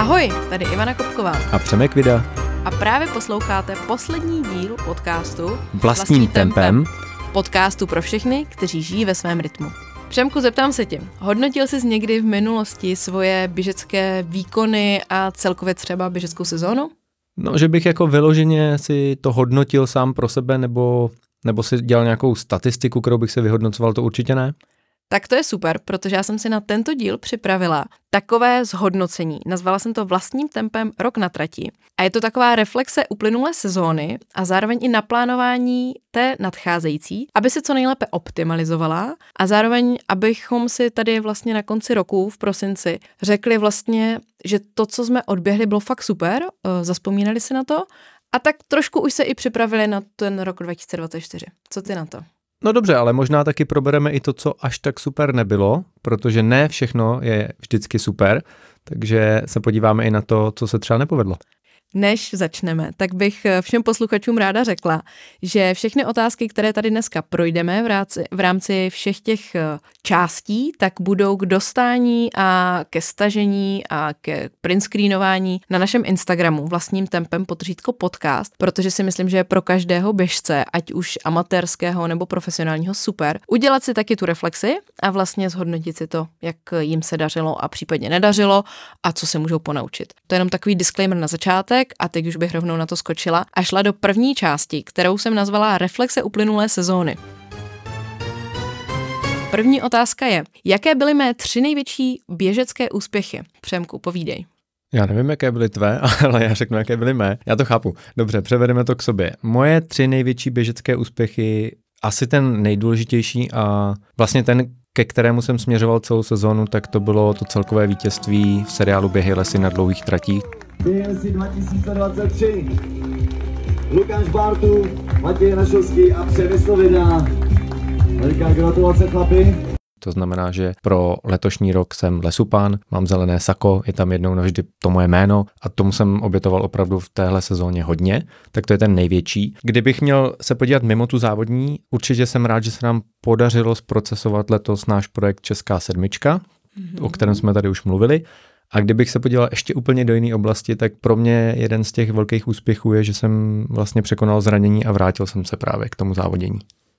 Ahoj, tady Ivana Kopková. A Přemek Vida. A právě posloucháte poslední díl podcastu Vlastním, Vlastním tempem. tempem. Podcastu pro všechny, kteří žijí ve svém rytmu. Přemku, zeptám se tě, hodnotil jsi někdy v minulosti svoje běžecké výkony a celkově třeba běžeckou sezónu? No, že bych jako vyloženě si to hodnotil sám pro sebe, nebo, nebo si dělal nějakou statistiku, kterou bych se vyhodnocoval, to určitě ne. Tak to je super, protože já jsem si na tento díl připravila takové zhodnocení. Nazvala jsem to vlastním tempem rok na trati. A je to taková reflexe uplynulé sezóny a zároveň i naplánování té nadcházející, aby se co nejlépe optimalizovala a zároveň, abychom si tady vlastně na konci roku v prosinci řekli vlastně, že to, co jsme odběhli, bylo fakt super, eh, zaspomínali si na to a tak trošku už se i připravili na ten rok 2024. Co ty na to? No dobře, ale možná taky probereme i to, co až tak super nebylo, protože ne všechno je vždycky super, takže se podíváme i na to, co se třeba nepovedlo. Než začneme, tak bych eh, všem posluchačům ráda řekla, že všechny otázky, které tady dneska projdeme v rámci, v rámci všech těch eh, částí, tak budou k dostání a ke stažení a ke print screenování na našem Instagramu vlastním tempem potřítko podcast, protože si myslím, že je pro každého běžce, ať už amatérského nebo profesionálního super, udělat si taky tu reflexi a vlastně zhodnotit si to, jak jim se dařilo a případně nedařilo a co se můžou ponaučit. To je jenom takový disclaimer na začátek otázek a teď už bych rovnou na to skočila a šla do první části, kterou jsem nazvala Reflexe uplynulé sezóny. První otázka je, jaké byly mé tři největší běžecké úspěchy? Přemku, povídej. Já nevím, jaké byly tvé, ale já řeknu, jaké byly mé. Já to chápu. Dobře, převedeme to k sobě. Moje tři největší běžecké úspěchy, asi ten nejdůležitější a vlastně ten, ke kterému jsem směřoval celou sezónu, tak to bylo to celkové vítězství v seriálu Běhy lesy na dlouhých tratích. BLC 2023. Lukáš Bartu, Matěj Rašovský a Přemysl Vida. Veliká gratulace chlapi. To znamená, že pro letošní rok jsem lesupán, mám zelené sako, je tam jednou navždy to moje jméno a tomu jsem obětoval opravdu v téhle sezóně hodně, tak to je ten největší. Kdybych měl se podívat mimo tu závodní, určitě jsem rád, že se nám podařilo zprocesovat letos náš projekt Česká sedmička, mm-hmm. o kterém jsme tady už mluvili. A kdybych se podíval ještě úplně do jiné oblasti, tak pro mě jeden z těch velkých úspěchů je, že jsem vlastně překonal zranění a vrátil jsem se právě k tomu závodění.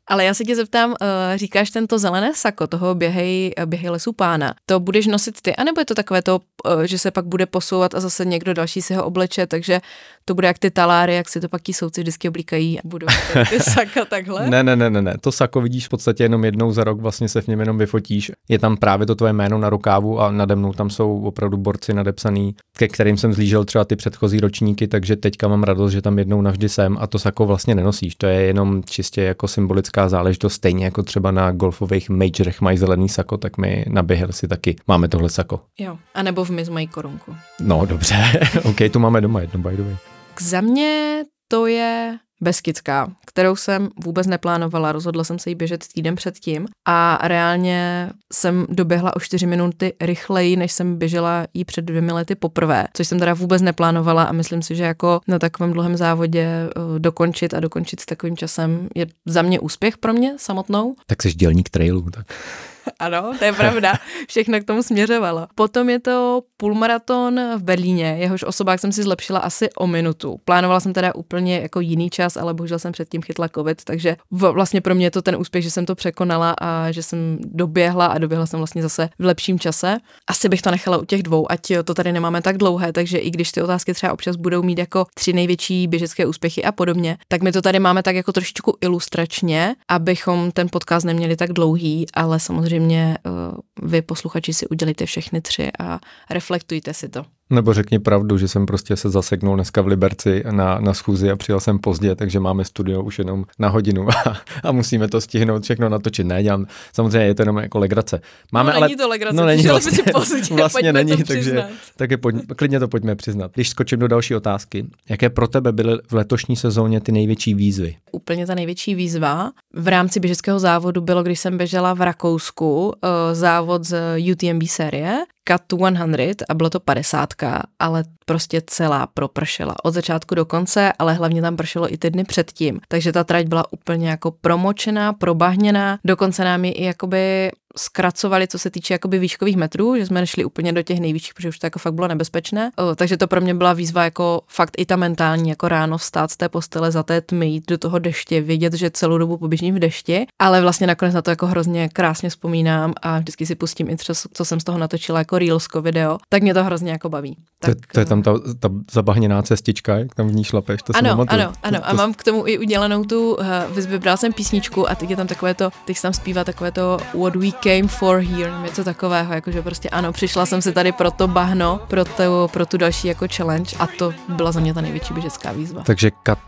Ale já se tě zeptám, eh, říkáš tento zelené sako, toho běhej, běhej lesů pána, to budeš nosit ty, anebo je to takové to, eh, že se pak bude posouvat a zase někdo další si ho obleče, takže to bude jak ty taláry, jak si to pak ti souci vždycky oblíkají a budou ty saka takhle? ne, ne, ne, ne, ne, to sako vidíš v podstatě jenom jednou za rok, vlastně se v něm jenom vyfotíš. Je tam právě to tvoje jméno na rukávu a nade mnou tam jsou opravdu borci nadepsaný, ke kterým jsem zlížel třeba ty předchozí ročníky, takže teďka mám radost, že tam jednou navždy jsem a to sako vlastně nenosíš. To je jenom čistě jako symbolická záležitost, stejně jako třeba na golfových majorech mají zelený sako, tak my na si taky máme tohle sako. Jo, a nebo v Miz mají korunku. No dobře, OK, tu máme doma jedno, by the way. Za mě to je Beskidská, kterou jsem vůbec neplánovala, rozhodla jsem se jí běžet týden předtím a reálně jsem doběhla o čtyři minuty rychleji, než jsem běžela jí před dvěmi lety poprvé, což jsem teda vůbec neplánovala a myslím si, že jako na takovém dlouhém závodě eh, dokončit a dokončit s takovým časem je za mě úspěch pro mě samotnou. Tak jsi dělník trailu, tak. Ano, to je pravda. Všechno k tomu směřovalo. Potom je to půlmaraton v Berlíně, jehož osobák jsem si zlepšila asi o minutu. Plánovala jsem teda úplně jako jiný čas, ale bohužel jsem předtím chytla covid, takže vlastně pro mě je to ten úspěch, že jsem to překonala a že jsem doběhla a doběhla jsem vlastně zase v lepším čase. Asi bych to nechala u těch dvou, ať to tady nemáme tak dlouhé, takže i když ty otázky třeba občas budou mít jako tři největší běžecké úspěchy a podobně, tak my to tady máme tak jako trošičku ilustračně, abychom ten podcast neměli tak dlouhý, ale samozřejmě samozřejmě uh, vy posluchači si udělíte všechny tři a reflektujte si to. Nebo řekni pravdu, že jsem prostě se zaseknul dneska v Liberci na, na schůzi a přijel jsem pozdě, takže máme studio už jenom na hodinu a, a musíme to stihnout všechno natočit. Ne, dělám, samozřejmě je to jenom jako legrace. Máme, no, ale, není to legrace, no, není vlastně, si pozdě, vlastně není, to takže taky pojď, klidně to pojďme přiznat. Když skočím do další otázky, jaké pro tebe byly v letošní sezóně ty největší výzvy? Úplně ta největší výzva v rámci běžeckého závodu bylo, když jsem běžela v Rakousku uh, závod z UTMB série, Cut 100 a bylo to 50, ale prostě celá propršela. Od začátku do konce, ale hlavně tam pršelo i ty dny předtím. Takže ta trať byla úplně jako promočená, probahněná. Dokonce nám je i jakoby zkracovali, co se týče jakoby výškových metrů, že jsme nešli úplně do těch nejvyšších, protože už to jako fakt bylo nebezpečné. O, takže to pro mě byla výzva jako fakt i ta mentální, jako ráno vstát z té postele za té tmy, jít do toho deště, vědět, že celou dobu poběžím v dešti, ale vlastně nakonec na to jako hrozně krásně vzpomínám a vždycky si pustím i třeba, co jsem z toho natočila jako Reelsko video, tak mě to hrozně jako baví. Tak, to, to, je tam ta, ta zabahněná cestička, jak tam v ní šlapeš, to Ano, ano, ano. A mám k tomu i udělanou tu, uh, vybral jsem písničku a teď je tam takové to, teď tam zpívá takové to What We came for here, něco takového, jakože prostě ano, přišla jsem si tady pro to bahno, pro, to, pro tu další jako challenge a to byla za mě ta největší běžecká výzva. Takže Cut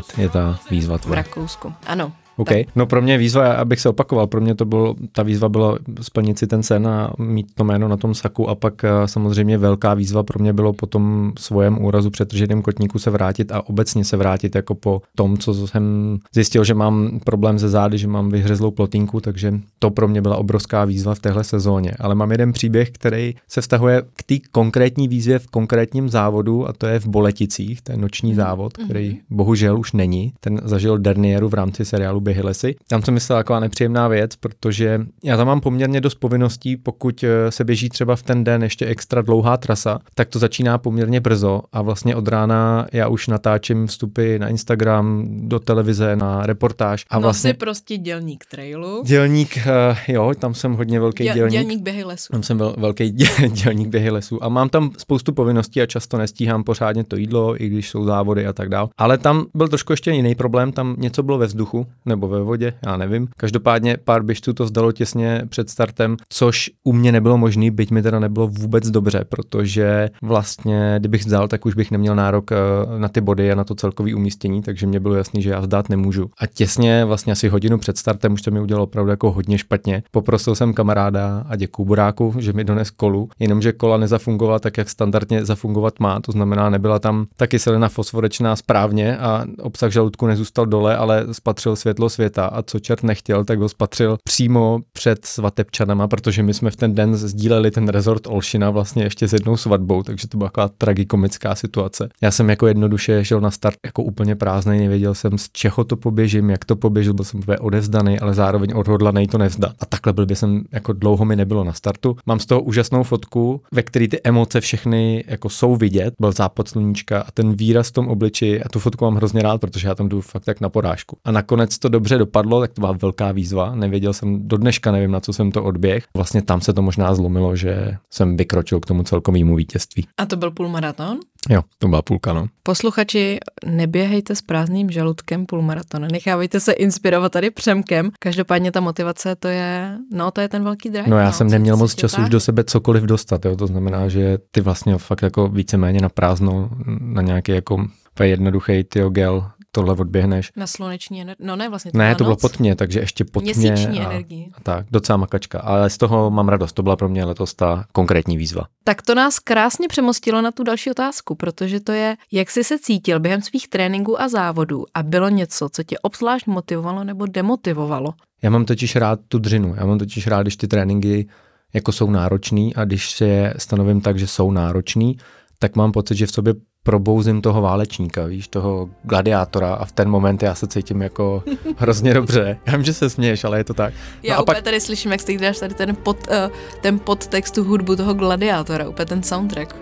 100 je ta výzva tvoje. V Rakousku, ano. OK. No pro mě výzva, abych se opakoval, pro mě to bylo, ta výzva byla splnit si ten sen a mít to jméno na tom saku a pak eh, samozřejmě velká výzva pro mě bylo po tom svojem úrazu přetrženém kotníku se vrátit a obecně se vrátit jako po tom, co jsem zjistil, že mám problém ze zády, že mám vyhřezlou plotínku, takže to pro mě byla obrovská výzva v téhle sezóně. Ale mám jeden příběh, který se vztahuje k té konkrétní výzvě v konkrétním závodu a to je v Boleticích, ten noční mm. závod, který mm. bohužel už není. Ten zažil Dernieru v rámci seriálu běhy lesy. Tam jsem myslel taková nepříjemná věc, protože já tam mám poměrně dost povinností, pokud eh, se běží třeba v ten den ještě extra dlouhá trasa, tak to začíná poměrně brzo a vlastně od rána já už natáčím vstupy na Instagram, do televize, na reportáž. A no, vlastně jsi prostě dělník trailu. Dělník, uh, jo, tam jsem hodně velký Děl, dělník. Dělník běhy lesů. Tam jsem vel, velký dělník běhy lesů a mám tam spoustu povinností a často nestíhám pořádně to jídlo, i když jsou závody a tak dál. Ale tam byl trošku ještě jiný problém, tam něco bylo ve vzduchu, nebo ve vodě, já nevím. Každopádně pár běžců to zdalo těsně před startem, což u mě nebylo možné, byť mi teda nebylo vůbec dobře, protože vlastně, kdybych zdal, tak už bych neměl nárok eh, na ty body a na to celkové umístění, takže mě bylo jasné, že já vzdát nemůžu. A těsně, vlastně asi hodinu před startem, už to mi udělalo opravdu jako hodně špatně. Poprosil jsem kamaráda a děkuju Buráku, že mi dones kolu, jenomže kola nezafungovala tak, jak standardně zafungovat má, to znamená, nebyla tam ta kyselina fosforečná správně a obsah žaludku nezůstal dole, ale spatřil světlo svět světa a co čert nechtěl, tak ho spatřil přímo před svatebčanama, protože my jsme v ten den sdíleli ten rezort Olšina vlastně ještě s jednou svatbou, takže to byla taková tragikomická situace. Já jsem jako jednoduše šel na start jako úplně prázdný, nevěděl jsem z čeho to poběžím, jak to poběžil, byl jsem úplně odevzdaný, ale zároveň odhodlaný to nevzdat. A takhle byl by jsem jako dlouho mi nebylo na startu. Mám z toho úžasnou fotku, ve které ty emoce všechny jako jsou vidět, byl západ sluníčka a ten výraz v tom obliči a tu fotku mám hrozně rád, protože já tam jdu fakt tak na porážku. A nakonec to dobře dopadlo, tak to byla velká výzva. Nevěděl jsem, do dneška nevím, na co jsem to odběh. Vlastně tam se to možná zlomilo, že jsem vykročil k tomu celkovému vítězství. A to byl půlmaraton? Jo, to byla půlka, no. Posluchači, neběhejte s prázdným žaludkem půlmaraton. Nechávejte se inspirovat tady Přemkem. Každopádně ta motivace, to je, no, to je ten velký drive. No já no, jsem neměl moc času tak? už do sebe cokoliv dostat, jo. To znamená, že ty vlastně fakt jako víceméně na prázdno, na nějaký jako jednoduchý tyjo, gel tohle odběhneš. Na sluneční energii, no ne vlastně. To ne, to bylo pod mě, takže ještě pod mě. A, energii. A tak, docela makačka, ale z toho mám radost, to byla pro mě letos ta konkrétní výzva. Tak to nás krásně přemostilo na tu další otázku, protože to je, jak jsi se cítil během svých tréninků a závodů a bylo něco, co tě obzvlášť motivovalo nebo demotivovalo? Já mám totiž rád tu dřinu, já mám totiž rád, když ty tréninky jako jsou náročný a když se je stanovím tak, že jsou náročný, tak mám pocit, že v sobě probouzím toho válečníka, víš, toho gladiátora a v ten moment já se cítím jako hrozně dobře. Já vím, že se směješ, ale je to tak. No já a úplně pak... tady slyším, jak ty dáš tady ten, pod, uh, ten podtext, tu hudbu toho gladiátora, úplně ten soundtrack.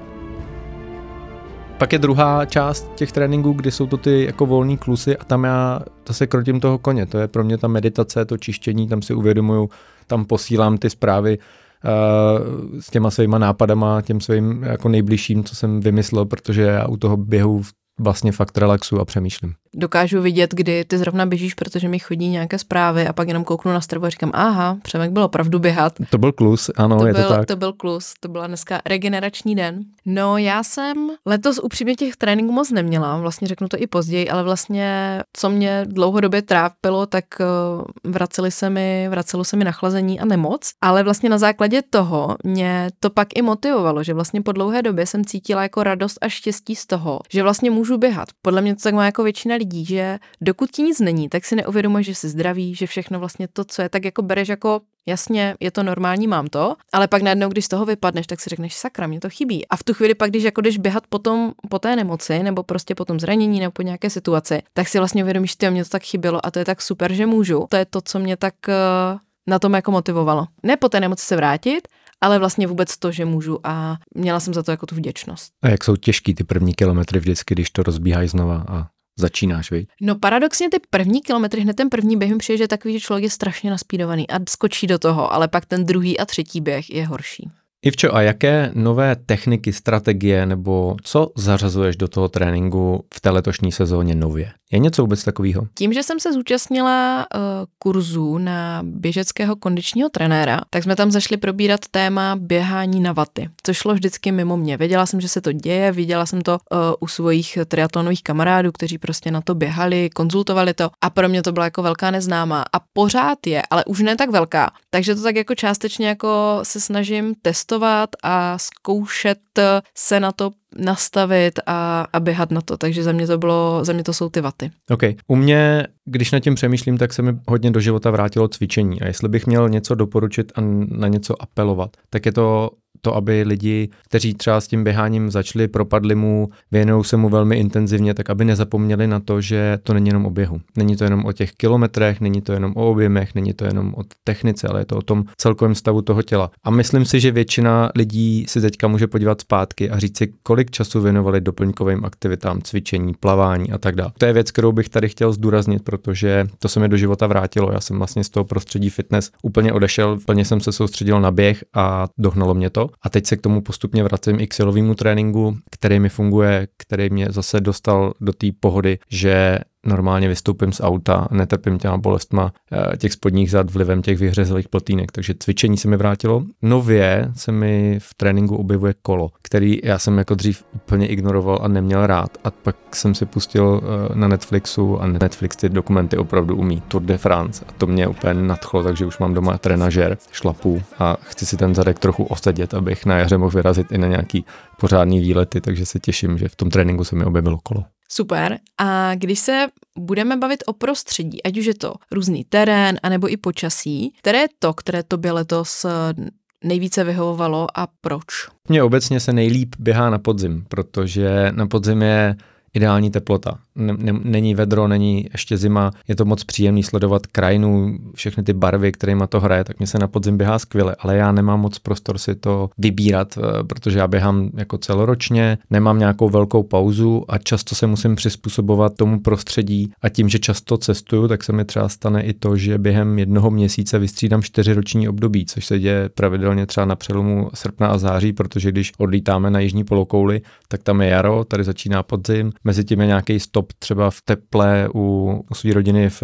Pak je druhá část těch tréninků, kdy jsou to ty jako volné klusy a tam já zase krotím toho koně. To je pro mě ta meditace, to čištění, tam si uvědomuju, tam posílám ty zprávy s těma svýma nápadama, těm svým jako nejbližším, co jsem vymyslel, protože já u toho běhu vlastně fakt relaxu a přemýšlím dokážu vidět, kdy ty zrovna běžíš, protože mi chodí nějaké zprávy a pak jenom kouknu na strvu a říkám, aha, Přemek bylo opravdu běhat. To byl klus, ano, to je byl, to tak. To byl klus, to byla dneska regenerační den. No já jsem letos upřímně těch tréninků moc neměla, vlastně řeknu to i později, ale vlastně co mě dlouhodobě trápilo, tak eh, vraceli se mi, vracelo se mi nachlazení a nemoc, ale vlastně na základě toho mě to pak i motivovalo, že vlastně po dlouhé době jsem cítila jako radost a štěstí z toho, že vlastně můžu běhat. Podle mě to tak má jako většina lidí, že dokud ti nic není, tak si neuvědomuješ, že jsi zdravý, že všechno vlastně to, co je, tak jako bereš jako jasně, je to normální, mám to, ale pak najednou, když z toho vypadneš, tak si řekneš, sakra, mě to chybí. A v tu chvíli pak, když jako jdeš běhat potom po té nemoci, nebo prostě po tom zranění, nebo po nějaké situaci, tak si vlastně uvědomíš, že mě to tak chybělo a to je tak super, že můžu. To je to, co mě tak eh, na tom jako motivovalo. Ne po té nemoci se vrátit, ale vlastně vůbec to, že můžu a měla jsem za to jako tu vděčnost. A jak jsou těžký ty první kilometry vždycky, když to rozbíháš znova a začínáš, viď? No paradoxně ty první kilometry, hned ten první běh mi přijde, že takový, že člověk je strašně naspídovaný a skočí do toho, ale pak ten druhý a třetí běh je horší. Ivčo, a jaké nové techniky, strategie nebo co zařazuješ do toho tréninku v té letošní sezóně nově? Je něco vůbec takového? Tím, že jsem se zúčastnila uh, kurzu na běžeckého kondičního trenéra, tak jsme tam zašli probírat téma běhání na vaty, což šlo vždycky mimo mě. Věděla jsem, že se to děje, viděla jsem to uh, u svých triatlonových kamarádů, kteří prostě na to běhali, konzultovali to a pro mě to byla jako velká neznámá a pořád je, ale už ne tak velká. Takže to tak jako částečně jako se snažím testovat a zkoušet se na to nastavit a, a běhat na to, takže za mě to bylo, za mě to jsou ty vaty. OK. U mě, když nad tím přemýšlím, tak se mi hodně do života vrátilo cvičení a jestli bych měl něco doporučit a na něco apelovat, tak je to to, aby lidi, kteří třeba s tím běháním začali, propadli mu, věnují se mu velmi intenzivně, tak aby nezapomněli na to, že to není jenom o běhu. Není to jenom o těch kilometrech, není to jenom o objemech, není to jenom o technice, ale je to o tom celkovém stavu toho těla. A myslím si, že většina lidí si teďka může podívat zpátky a říct si, kolik času věnovali doplňkovým aktivitám, cvičení, plavání a tak dále. To je věc, kterou bych tady chtěl zdůraznit, protože to se mi do života vrátilo. Já jsem vlastně z toho prostředí fitness úplně odešel, plně jsem se soustředil na běh a dohnalo mě to. A teď se k tomu postupně vracím i k silovému tréninku, který mi funguje, který mě zase dostal do té pohody, že normálně vystoupím z auta, netrpím těma bolestma eh, těch spodních zad vlivem těch vyhřezlých plotýnek, takže cvičení se mi vrátilo. Nově se mi v tréninku objevuje kolo, který já jsem jako dřív úplně ignoroval a neměl rád. A pak jsem si pustil eh, na Netflixu a Netflix ty dokumenty opravdu umí. Tour de France. A to mě úplně nadchlo, takže už mám doma trenažer, šlapu a chci si ten zadek trochu osedět, abych na jaře mohl vyrazit i na nějaký pořádný výlety, takže se těším, že v tom tréninku se mi objevilo kolo. Super. A když se budeme bavit o prostředí, ať už je to různý terén, anebo i počasí, které je to, které tobě letos eh, nejvíce vyhovovalo a proč? Mně obecně se nejlíp běhá na podzim, protože na podzim je ideální teplota ne, ne, není vedro, není ještě zima, je to moc příjemný sledovat krajinu, všechny ty barvy, kterými to hraje, tak mi se na podzim běhá skvěle, ale já nemám moc prostor si to vybírat, eh, protože já běhám jako celoročně, nemám nějakou velkou pauzu a často se musím přizpůsobovat tomu prostředí a tím, že často cestuju, tak se mi třeba stane i to, že během jednoho měsíce vystřídám čtyři roční období, což se děje pravidelně třeba na přelomu srpna a září, protože když odlítáme na jižní polokouli, tak tam je jaro, tady začíná podzim, mezi tím je nějaký stop třeba v teple u, u své rodiny v,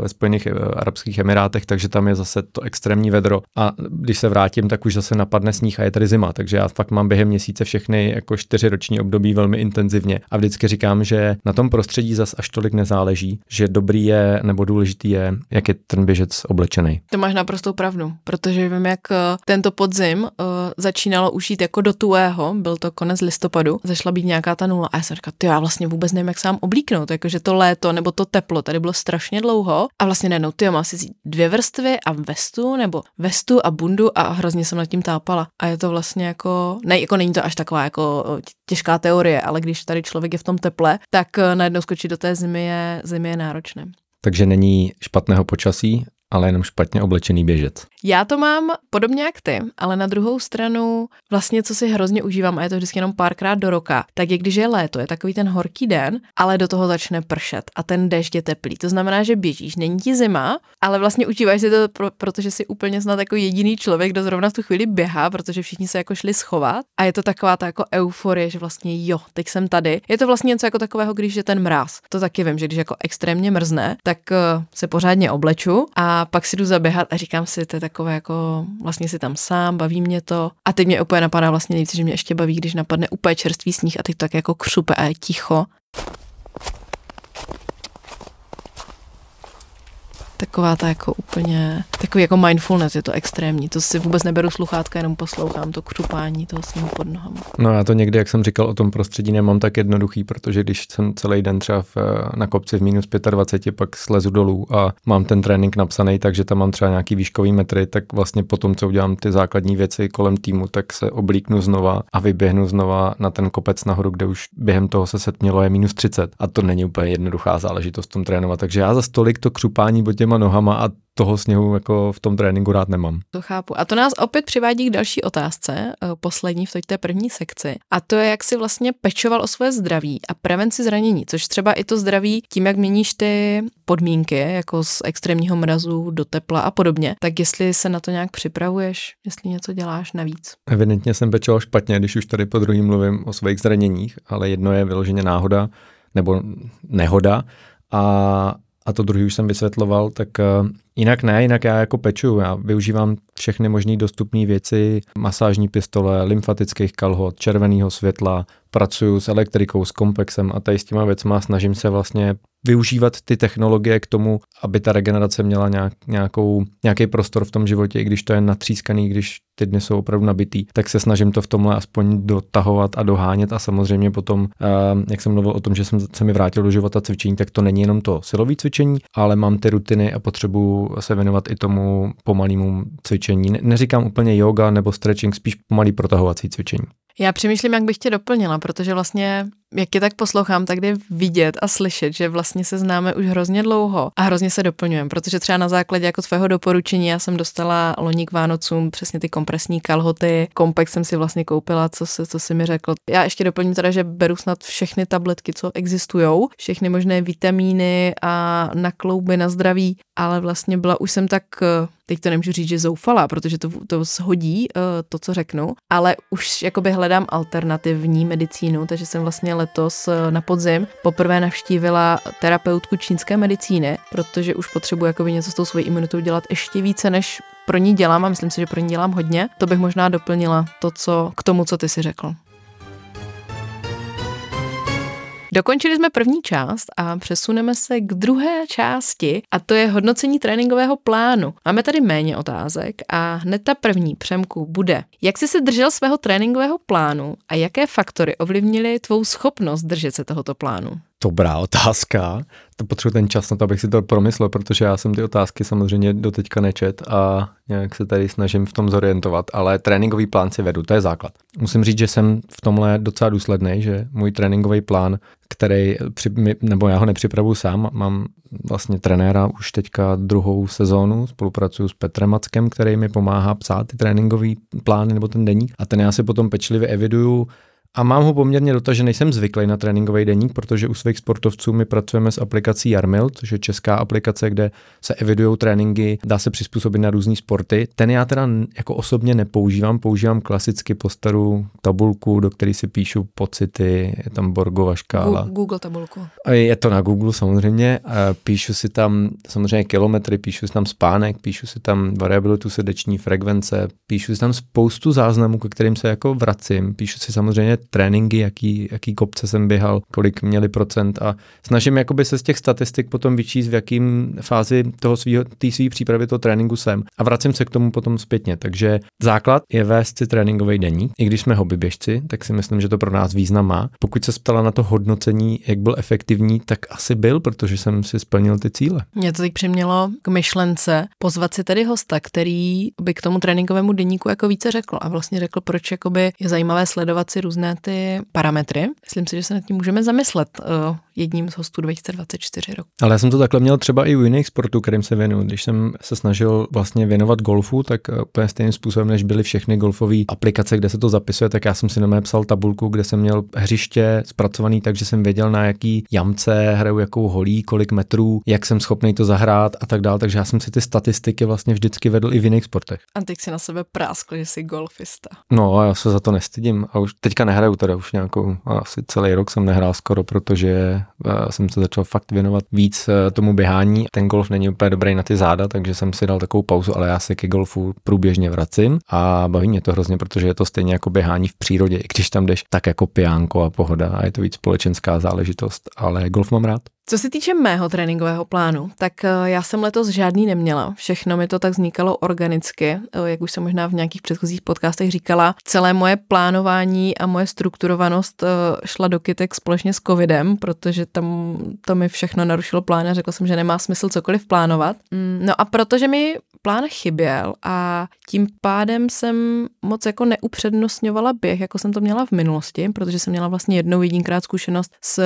ve Spojených eh, Arabských Emirátech, takže tam je zase to extrémní vedro. A když se vrátím, tak už zase napadne sníh a je tady zima. Takže já fakt mám během měsíce všechny jako čtyři roční období velmi intenzivně. A vždycky říkám, že na tom prostředí zas až tolik nezáleží, že dobrý je nebo důležitý je, jak je ten běžec oblečený. To máš naprostou pravdu, protože vím, jak eh, tento podzim uh, začínalo už jít jako do tuého, byl to konec listopadu, zašla být nějaká ta nula a já jsem říkala, ty já vlastně vůbec nevím, jak sám oblík oblíknout, jakože to léto nebo to teplo tady bylo strašně dlouho a vlastně najednou ty mám si dvě vrstvy a vestu nebo vestu a bundu a hrozně jsem nad tím tápala. A je to vlastně jako, ne, jako není to až taková jako těžká teorie, ale když tady člověk je v tom teple, tak eh, najednou skočit do té zimy je, zimy je náročné. Takže není špatného počasí, ale jenom špatně oblečený běžec. Já to mám podobně jak ty, ale na druhou stranu vlastně, co si hrozně užívám, a je to vždycky jenom párkrát do roka, tak je když je léto, je takový ten horký den, ale do toho začne pršet a ten déšť je teplý. To znamená, že běžíš, není ti zima, ale vlastně užíváš si to, pro, protože si úplně snad jako jediný člověk, kdo zrovna v tu chvíli běhá, protože všichni se jako šli schovat a je to taková ta jako euforie, že vlastně jo, teď jsem tady. Je to vlastně něco jako takového, když je ten mráz. To taky vím, že když jako extrémně mrzne, tak uh, se pořádně obleču a pak si jdu zaběhat a říkám si, to je takové jako, vlastně si tam sám, baví mě to. A teď mě úplně napadá vlastně nejvíc, že mě ještě baví, když napadne úplně čerstvý sníh a teď tak jako křupe a je ticho. Taková ta jako úplně, takový jako mindfulness, je to extrémní, to si vůbec neberu sluchátka, jenom poslouchám to křupání toho svým pod nohama. No já to někdy, jak jsem říkal o tom prostředí, nemám tak jednoduchý, protože když jsem celý den třeba v, na kopci v minus 25, pak slezu dolů a mám ten trénink napsaný, takže tam mám třeba nějaký výškový metry, tak vlastně potom, co udělám ty základní věci kolem týmu, tak se oblíknu znova a vyběhnu znova na ten kopec nahoru, kde už během toho se setmělo je minus 30 a to není úplně jednoduchá záležitost tom trénovat. Takže já za stolik to křupání pod těma nohama a toho sněhu jako v tom tréninku rád nemám. To chápu. A to nás opět přivádí k další otázce, eh, poslední v té první sekci. A to je, jak si vlastně pečoval o své zdraví a prevenci zranění, což třeba i to zdraví tím, jak měníš ty podmínky, jako z extrémního mrazu do tepla a podobně, tak jestli se na to nějak připravuješ, jestli něco děláš navíc. Evidentně jsem pečoval špatně, když už tady po druhým mluvím o svých zraněních, ale jedno je vyloženě náhoda nebo nehoda a a to druhý už jsem vysvětloval, tak uh, jinak ne, jinak já jako peču, já využívám všechny možné dostupné věci, masážní pistole, lymfatických kalhot, červeného světla, pracuju s elektrikou, s komplexem a tady s těma věcma snažím se vlastně využívat ty technologie k tomu, aby ta regenerace měla nějak, nějakou, nějaký prostor v tom životě, i když to je natřískaný, když ty dny jsou opravdu nabitý, tak se snažím to v tomhle aspoň dotahovat a dohánět a samozřejmě potom, eh, jak jsem mluvil o tom, že jsem se mi vrátil do života cvičení, tak to není jenom to silové cvičení, ale mám ty rutiny a se věnovat i tomu pomalému cvičení. Neříkám úplně yoga nebo stretching, spíš pomalý protahovací cvičení. Já přemýšlím, jak bych tě doplnila, protože vlastně, jak je tak poslouchám, tak jde vidět a slyšet, že vlastně se známe už hrozně dlouho a hrozně se doplňujeme, protože třeba na základě jako svého doporučení já jsem dostala loni k Vánocům přesně ty kompresní kalhoty, komplex jsem si vlastně koupila, co, se, co si mi řekl. Já ještě doplním teda, že beru snad všechny tabletky, co existují, všechny možné vitamíny a na klouby, na zdraví, ale vlastně byla, už jsem tak teď to nemůžu říct, že zoufala, protože to, to shodí uh, to, co řeknu, ale už jakoby hledám alternativní medicínu, takže jsem vlastně letos uh, na podzim poprvé navštívila terapeutku čínské medicíny, protože už potřebuji jakoby něco s tou svojí imunitou dělat ještě více, než pro ní dělám a myslím si, že pro ní dělám hodně. To bych možná doplnila to, co k tomu, co ty si řekl. Dokončili jsme první část a přesuneme se k druhé části a to je hodnocení tréninkového plánu. Máme tady méně otázek a hned ta první přemku bude. Jak jsi se držel svého tréninkového plánu a jaké faktory ovlivnily tvou schopnost držet se tohoto plánu? Dobrá otázka. To potřebuji ten čas na to, abych si to promyslel, protože já jsem ty otázky samozřejmě do teďka nečet a nějak se tady snažím v tom zorientovat, ale tréninkový plán si vedu, to je základ. Musím říct, že jsem v tomhle docela důsledný, že můj tréninkový plán, který, nebo já ho nepřipravuju sám, mám vlastně trenéra už teďka druhou sezónu, spolupracuju s Petrem Mackem, který mi pomáhá psát ty tréninkový plány nebo ten deník a ten já si potom pečlivě eviduju, a mám ho poměrně že nejsem zvyklý na tréninkový deník, protože u svých sportovců my pracujeme s aplikací Jarmil, což je česká aplikace, kde se evidují tréninky, dá se přizpůsobit na různé sporty. Ten já teda jako osobně nepoužívám, používám klasicky po starou tabulku, do které si píšu pocity, je tam Borgova škála. Google tabulku. Je to na Google samozřejmě, píšu si tam samozřejmě kilometry, píšu si tam spánek, píšu si tam variabilitu srdeční frekvence, píšu si tam spoustu záznamů, ke kterým se jako vracím, píšu si samozřejmě tréninky, jaký, jaký kopce jsem běhal, kolik měli procent a snažím jakoby se z těch statistik potom vyčíst, v jakým fázi toho svýho, té svý přípravy toho tréninku jsem a vracím se k tomu potom zpětně. Takže základ je vést si tréninkový deník. I když jsme hobbyběžci, tak si myslím, že to pro nás význam má. Pokud se ptala na to hodnocení, jak byl efektivní, tak asi byl, protože jsem si splnil ty cíle. Mě to teď přimělo k myšlence pozvat si tady hosta, který by k tomu tréninkovému deníku jako více řekl a vlastně řekl, proč jakoby je zajímavé sledovat si různé ty parametry. Myslím si, že se nad tím můžeme zamyslet uh, jedním z hostů 2024 rok. Ale já jsem to takhle měl třeba i u jiných sportů, kterým se věnuju. Když jsem se snažil vlastně věnovat golfu, tak uh, úplně stejným způsobem, než byly všechny golfové aplikace, kde se to zapisuje, tak já jsem si na psal tabulku, kde jsem měl hřiště zpracovaný, takže jsem věděl, na jaký jamce hraju jakou holí, kolik metrů, jak jsem schopný to zahrát a tak dále. Takže já jsem si ty statistiky vlastně vždycky vedl i v jiných sportech. A teď si na sebe práskl, že jsi golfista. No, já se za to nestydím a už teďka nehraju teda už nějakou, asi celý rok jsem nehrál skoro, protože eh, jsem se začal fakt věnovat víc eh, tomu běhání. Ten golf není úplně dobrý na ty záda, takže jsem si dal takovou pauzu, ale já se ke golfu průběžně vracím a baví mě to hrozně, protože je to stejně jako běhání v přírodě, i když tam jdeš tak jako pijánko a pohoda a je to víc společenská záležitost, ale golf mám rád. Co se týče mého tréninkového plánu, tak eh, já jsem letos žádný neměla. Všechno mi to tak vznikalo organicky, eh, jak už jsem možná v nějakých předchozích podcastech říkala. Celé moje plánování a moje strukturovanost eh, šla do kytek společně s covidem, protože tam to mi všechno narušilo plán a řekla jsem, že nemá smysl cokoliv plánovat. Mm, no a protože mi plán chyběl a tím pádem jsem moc jako neupřednostňovala běh, jako jsem to měla v minulosti, protože jsem měla vlastně jednou jedinkrát zkušenost s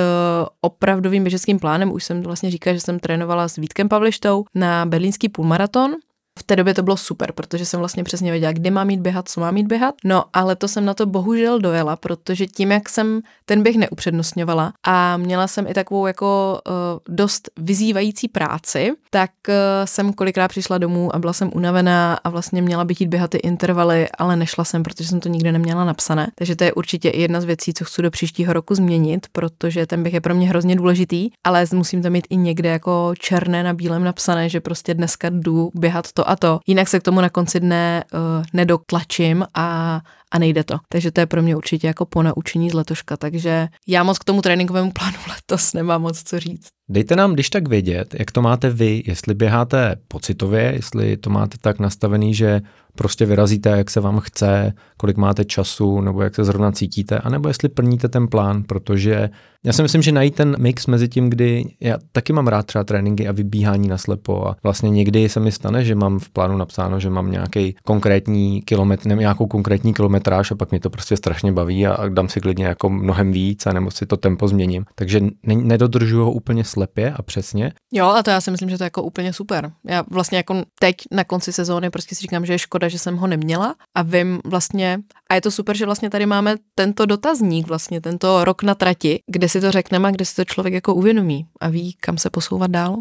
opravdovým běžeckým plánem. Už jsem vlastně říkala, že jsem trénovala s Vítkem Pavlištou na berlínský půlmaraton v té době to bylo super, protože jsem vlastně přesně věděla, kde mám jít běhat, co mám jít běhat. No, ale to jsem na to bohužel dojela, protože tím, jak jsem ten běh neupřednostňovala a měla jsem i takovou jako uh, dost vyzývající práci, tak uh, jsem kolikrát přišla domů a byla jsem unavená a vlastně měla bych jít běhat ty intervaly, ale nešla jsem, protože jsem to nikde neměla napsané. Takže to je určitě i jedna z věcí, co chci do příštího roku změnit, protože ten běh je pro mě hrozně důležitý, ale musím to mít i někde jako černé na bílém napsané, že prostě dneska jdu běhat to a to. Jinak se k tomu na konci dne uh, nedotlačím a, a nejde to. Takže to je pro mě určitě jako po naučení z letoška. Takže já moc k tomu tréninkovému plánu letos nemám moc co říct. Dejte nám když tak vědět, jak to máte vy, jestli běháte pocitově, jestli to máte tak nastavený, že prostě vyrazíte, jak se vám chce, kolik máte času, nebo jak se zrovna cítíte, anebo jestli plníte ten plán, protože já si myslím, že najít ten mix mezi tím, kdy já taky mám rád třeba tréninky a vybíhání na slepo a vlastně někdy se mi stane, že mám v plánu napsáno, že mám nějaký konkrétní kilometr, nebo nějakou konkrétní kilometráž a pak mi to prostě strašně baví a, a dám si klidně jako mnohem víc a nebo si to tempo změním. Takže ne, nedodržuju ho úplně slepě a přesně. Jo, a to já si myslím, že to je jako úplně super. Já vlastně jako teď na konci sezóny prostě si říkám, že je škoda, že jsem ho neměla a vím vlastně, a je to super, že vlastně tady máme tento dotazník, vlastně tento rok na trati, kde si to řekneme a kde si to člověk jako uvědomí a ví, kam se posouvat dál.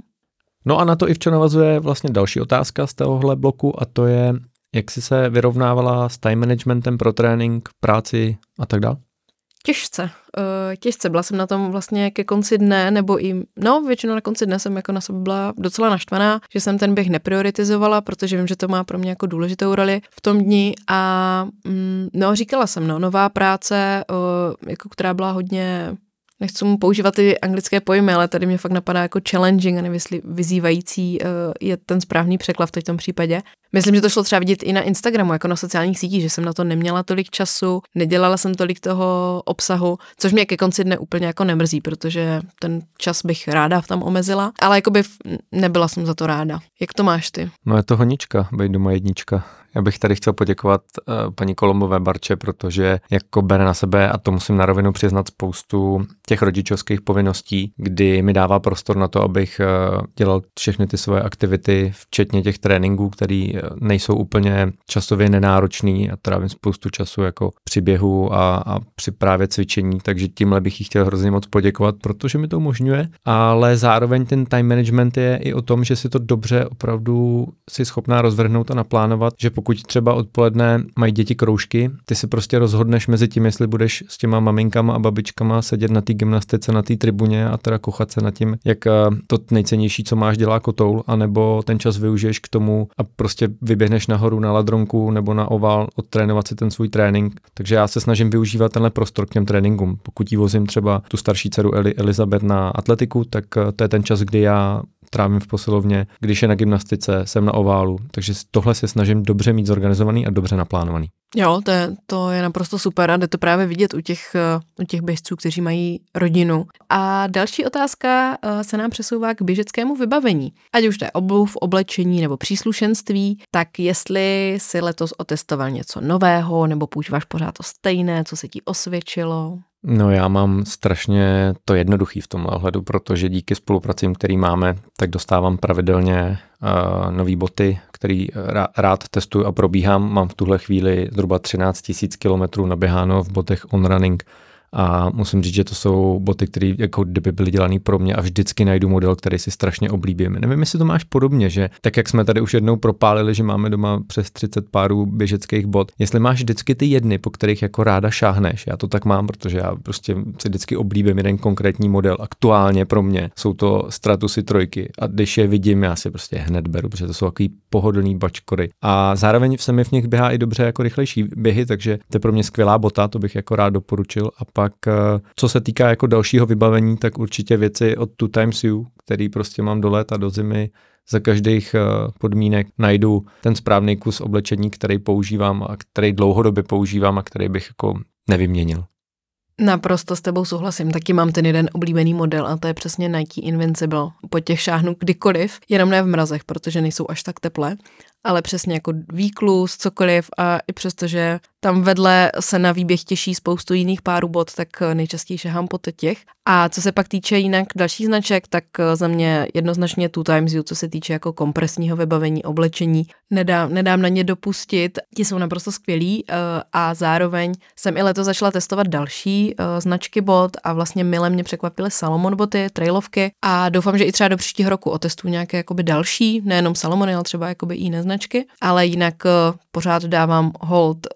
No a na to i včera navazuje vlastně další otázka z tohohle bloku a to je, jak jsi se vyrovnávala s time managementem pro trénink, práci a tak dále? Těžce, uh, těžce. Byla jsem na tom vlastně ke konci dne, nebo i, no většinou na konci dne jsem jako na sebe byla docela naštvaná, že jsem ten běh neprioritizovala, protože vím, že to má pro mě jako důležitou roli v tom dni a mm, no říkala jsem, no, nová práce, uh, jako která byla hodně nechci mu používat ty anglické pojmy, ale tady mě fakt napadá jako challenging a nevím, vyzývající uh, je ten správný překlad v tom případě. Myslím, že to šlo třeba vidět i na Instagramu, jako na sociálních sítích, že jsem na to neměla tolik času, nedělala jsem tolik toho obsahu, což mě ke konci dne úplně jako nemrzí, protože ten čas bych ráda tam omezila, ale jako by nebyla jsem za to ráda. Jak to máš ty? No je to honička, být doma jednička. Já bych tady chtěl poděkovat uh, paní Kolombové Barče, protože jako bere na sebe, a to musím na rovinu přiznat, spoustu těch rodičovských povinností, kdy mi dává prostor na to, abych uh, dělal všechny ty svoje aktivity, včetně těch tréninků, které uh, nejsou úplně časově nenáročný a trávím spoustu času jako při běhu a, a při právě cvičení, takže tímhle bych jí chtěl hrozně moc poděkovat, protože mi to umožňuje, ale zároveň ten time management je i o tom, že si to dobře opravdu si schopná rozvrhnout a naplánovat, že třeba odpoledne mají děti kroužky, ty si prostě rozhodneš mezi tím, jestli budeš s těma maminkama a babičkama sedět na té gymnastice, na té tribuně a teda kochat se nad tím, jak eh, to nejcennější, co máš, dělá kotoul, anebo ten čas využiješ k tomu a prostě vyběhneš nahoru na ladronku nebo na oval, odtrénovat si ten svůj trénink. Takže já se snažím využívat tenhle prostor k těm tréninkům. Pokud jí vozím třeba tu starší dceru Eli, Elizabeth na atletiku, tak eh, to je ten čas, kdy já trávím v posilovně, když je na gymnastice, jsem na oválu, takže tohle se snažím dobře mít zorganizovaný a dobře naplánovaný. Jo, to je, to je naprosto super a jde to právě vidět u těch, eh, u těch běžců, kteří mají rodinu. A další otázka eh, se nám přesouvá k běžeckému vybavení. Ať už to je obuv, oblečení nebo příslušenství, tak jestli si letos otestoval něco nového nebo používáš pořád to stejné, co se ti osvědčilo? No já mám strašně to jednoduchý v tomhle ohledu, protože díky spolupracím, který máme, tak dostávám pravidelně uh, nové boty, který rád testuju a probíhám. Mám v tuhle chvíli zhruba 13 000 km naběháno v botech on running a musím říct, že to jsou boty, které jako kdyby byly dělané pro mě a vždycky najdu model, který si strašně oblíbím. Nevím, jestli to máš podobně, že tak jak jsme tady už jednou propálili, že máme doma přes 30 párů běžeckých bot, jestli máš vždycky ty jedny, po kterých jako ráda šáhneš, já to tak mám, protože já prostě si vždycky oblíbím jeden konkrétní model. Aktuálně pro mě jsou to Stratusy trojky a když je vidím, já si prostě hned beru, protože to jsou takový pohodlný bačkory. A zároveň se mi v nich běhá i dobře jako rychlejší běhy, takže to je pro mě skvělá bota, to bych jako rád doporučil. A pak, eh, co se týká jako dalšího vybavení, tak určitě věci od Two Times You, který prostě mám do léta, do zimy, za každých eh, podmínek najdu ten správný kus oblečení, který používám a který dlouhodobě používám a který bych jako nevyměnil. Naprosto s tebou souhlasím. Taky mám ten jeden oblíbený model a to je přesně Nike Invincible. Po těch šáhnu kdykoliv, jenom ne v mrazech, protože nejsou až tak teplé, ale přesně jako výklus, cokoliv a i přesto, že tam vedle se na výběh těší spoustu jiných párů bot, tak eh, nejčastěji šahám po těch. A co se pak týče jinak další značek, tak eh, za mě jednoznačně Two Times You, co se týče jako kompresního vybavení, oblečení, nedám, nedám na ně dopustit. Ti jsou naprosto skvělí eh, a zároveň jsem i letos začala testovat další značky bot a vlastně mile mě překvapily Salomon boty, trailovky a doufám, že i třeba do příštího roku otestuju nějaké jakoby další, nejenom Salomony, ale třeba jakoby i jiné značky, ale jinak pořád dávám hold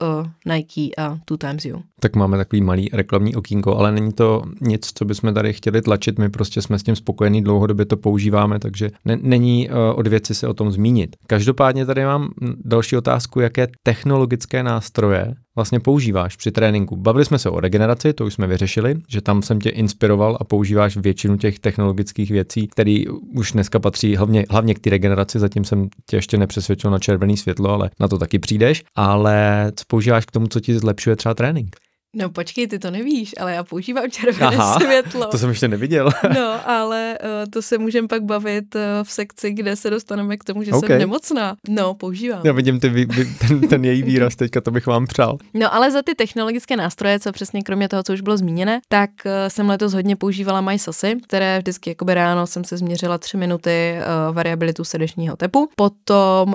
Nike a Two Times You. Tak máme takový malý reklamní okýnko, ale není to nic, co bychom tady chtěli tlačit, my prostě jsme s tím spokojení, dlouhodobě to používáme, takže ne, není uh, od věci se o tom zmínit. Každopádně tady mám další otázku, jaké technologické nástroje vlastně používáš při tréninku. Bavili jsme se o regeneraci, to už jsme vyřešili, že tam jsem tě inspiroval a používáš většinu těch technologických věcí, které už dneska patří hlavně, hlavně k té regeneraci, zatím jsem tě ještě nepřesvědčil na červený světlo, ale na to taky přijdeš. Ale co používáš k tomu, co ti zlepšuje třeba trénink? No počkej, ty to nevíš, ale já používám červené Aha, světlo. to jsem ještě neviděl. no, ale uh, to se můžeme pak bavit uh, v sekci, kde se dostaneme k tomu, že okay. jsem nemocná. No, používám. Já vidím ty, vy, ten, ten její výraz teďka, to bych vám přál. No, ale za ty technologické nástroje, co přesně kromě toho, co už bylo zmíněné, tak uh, jsem letos hodně používala MySosy, které vždycky jakoby ráno jsem se změřila tři minuty uh, variabilitu srdečního tepu. Potom, uh,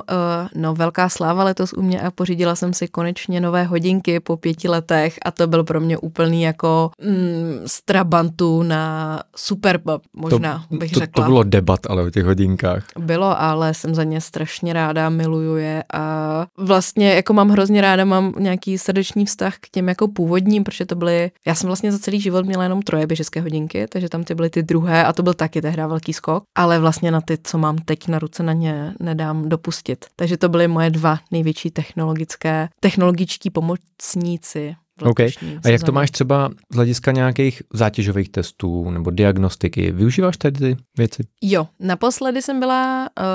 no, velká sláva letos u mě a pořídila jsem si konečně nové hodinky po pěti letech a to byl pro mě úplný jako mm, strabantu na superpop, možná to, bych to, řekla. To bylo debat ale o těch hodinkách. Bylo, ale jsem za ně strašně ráda, miluju je a vlastně jako mám hrozně ráda, mám nějaký srdeční vztah k těm jako původním, protože to byly, já jsem vlastně za celý život měla jenom troje běžecké hodinky, takže tam ty byly ty druhé a to byl taky tehdy velký skok, ale vlastně na ty, co mám teď na ruce, na ně nedám dopustit. Takže to byly moje dva největší technologické, technologičtí pomocníci Okay. A jak to máš třeba z hlediska nějakých zátěžových testů nebo diagnostiky? Využíváš tady ty věci? Jo, naposledy jsem byla uh,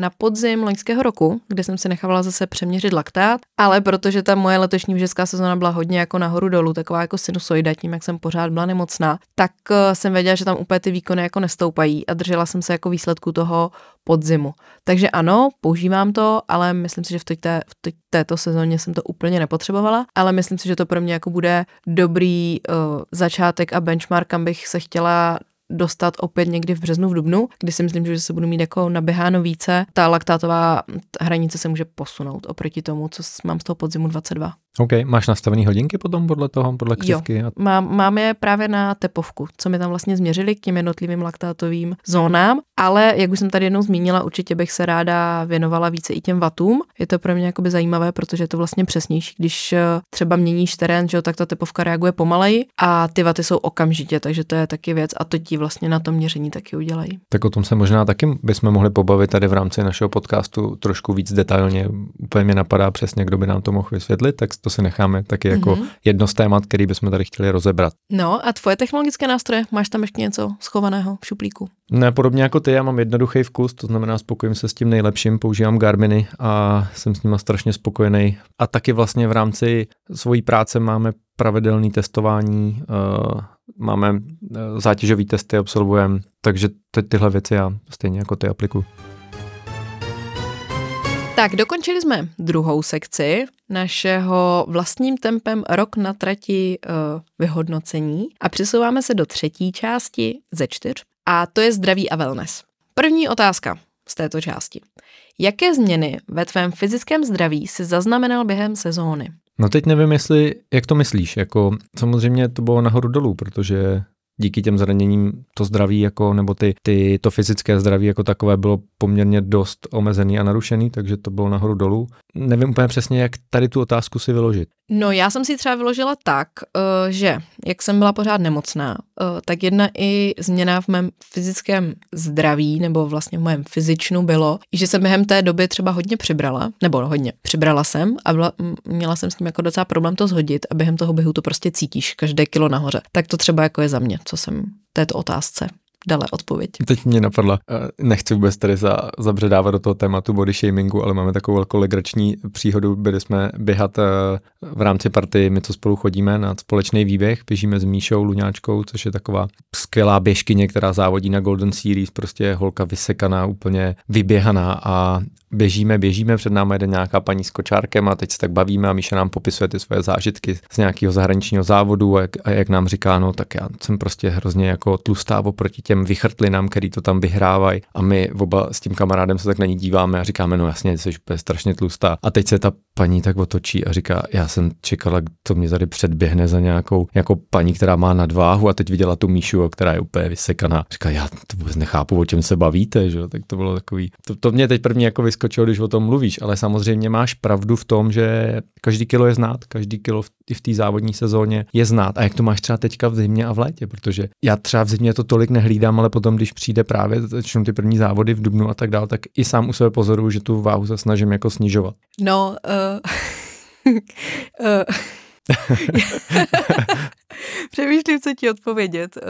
na podzim loňského roku, kde jsem si nechávala zase přeměřit laktát, ale protože ta moje letošní běžecká sezóna byla hodně jako nahoru dolů, taková jako sinusoida, tím jak jsem pořád byla nemocná, tak uh, jsem věděla, že tam úplně ty výkony jako nestoupají a držela jsem se jako výsledku toho podzimu. Takže ano, používám to, ale myslím si, že v, té, v té, této sezóně jsem to úplně nepotřebovala, ale myslím si, že to pro mě jako bude dobrý uh, začátek a benchmark, kam bych se chtěla dostat opět někdy v březnu, v dubnu, kdy si myslím, že se budu mít jako naběháno více. Ta laktátová hranice se může posunout oproti tomu, co mám z toho podzimu 22. OK, máš nastavený hodinky potom podle toho, podle křivky? Jo, mám, mám je právě na tepovku, co mi tam vlastně změřili k těm jednotlivým laktátovým zónám, ale jak už jsem tady jednou zmínila, určitě bych se ráda věnovala více i těm vatům. Je to pro mě jakoby zajímavé, protože je to vlastně přesnější, když eh, třeba měníš terén, že jo, tak ta tepovka reaguje pomaleji a ty vaty jsou okamžitě, takže to je taky věc a to ti vlastně na tom měření taky udělají. Tak o tom se možná taky bychom mohli pobavit tady v rámci našeho podcastu trošku víc detailně. Úplně mě napadá přesně, kdo by nám to mohl vysvětlit, tak to si necháme taky jako mm-hmm. jedno z témat, který bychom tady chtěli rozebrat. No a tvoje technologické nástroje, máš tam ještě něco schovaného v šuplíku? Ne, podobně jako ty, já mám jednoduchý vkus, to znamená spokojím se s tím nejlepším, používám Garminy a jsem s nima strašně spokojený. A taky vlastně v rámci svojí práce máme pravidelné testování, uh, máme uh, zátěžové testy, absolvujeme, takže ty, tyhle věci já stejně jako ty aplikuju. Tak, dokončili jsme druhou sekci našeho vlastním tempem rok na trati uh, vyhodnocení a přesouváme se do třetí části ze čtyř a to je zdraví a wellness. První otázka z této části. Jaké změny ve tvém fyzickém zdraví si zaznamenal během sezóny? No teď nevím, jestli, jak to myslíš, jako samozřejmě to bylo nahoru dolů, protože díky těm zraněním to zdraví jako, nebo ty, ty, to fyzické zdraví jako takové bylo poměrně dost omezený a narušený, takže to bylo nahoru dolů. Nevím úplně přesně, jak tady tu otázku si vyložit. No já jsem si třeba vyložila tak, eh, že jak jsem byla pořád nemocná, tak jedna i změna v mém fyzickém zdraví, nebo vlastně v mém fyzičnu bylo, že jsem během té doby třeba hodně přibrala, nebo hodně, přibrala jsem a byla, měla jsem s tím jako docela problém to zhodit a během toho běhu to prostě cítíš, každé kilo nahoře. Tak to třeba jako je za mě, co jsem této otázce dala odpověď. Teď mě napadla, eh, nechci vůbec tady za, zabředávat do toho tématu body shamingu, ale máme takovou velkou legrační příhodu, byli jsme běhat eh, v rámci party, my co spolu chodíme na společný výběh, běžíme s Míšou Luňáčkou, což je taková skvělá běžkyně, která závodí na Golden Series, prostě holka vysekaná, úplně vyběhaná a běžíme, běžíme, před námi jde nějaká paní s kočárkem a teď se tak bavíme a Míša nám popisuje ty svoje zážitky z nějakého zahraničního závodu a jak, a jak nám říká, no tak já jsem prostě hrozně jako tlustá oproti těm vychrtlinám, který to tam vyhrávají a my oba s tím kamarádem se tak na ní díváme a říkáme, no jasně, jsi strašně tlustá. A teď se ta paní tak otočí a říká, já jsem čekala, to mě tady předběhne za nějakou jako paní, která má nadváhu a teď viděla tu Míšu, která je úplně vysekaná. Říká, já to vůbec nechápu, o čem se bavíte, že? tak to bylo takový, to, to mě teď první jako vyskočilo, když o tom mluvíš, ale samozřejmě máš pravdu v tom, že každý kilo je znát, každý kilo v, v té závodní sezóně je znát. A jak to máš třeba teďka v zimě a v létě, protože já třeba v zimě to tolik nehlídám, ale potom, když přijde právě začnou ty první závody v Dubnu a tak dále, tak i sám u sebe pozoruju, že tu váhu se snažím jako snižovat. No, uh, uh, Přemýšlím, co ti odpovědět. Uh,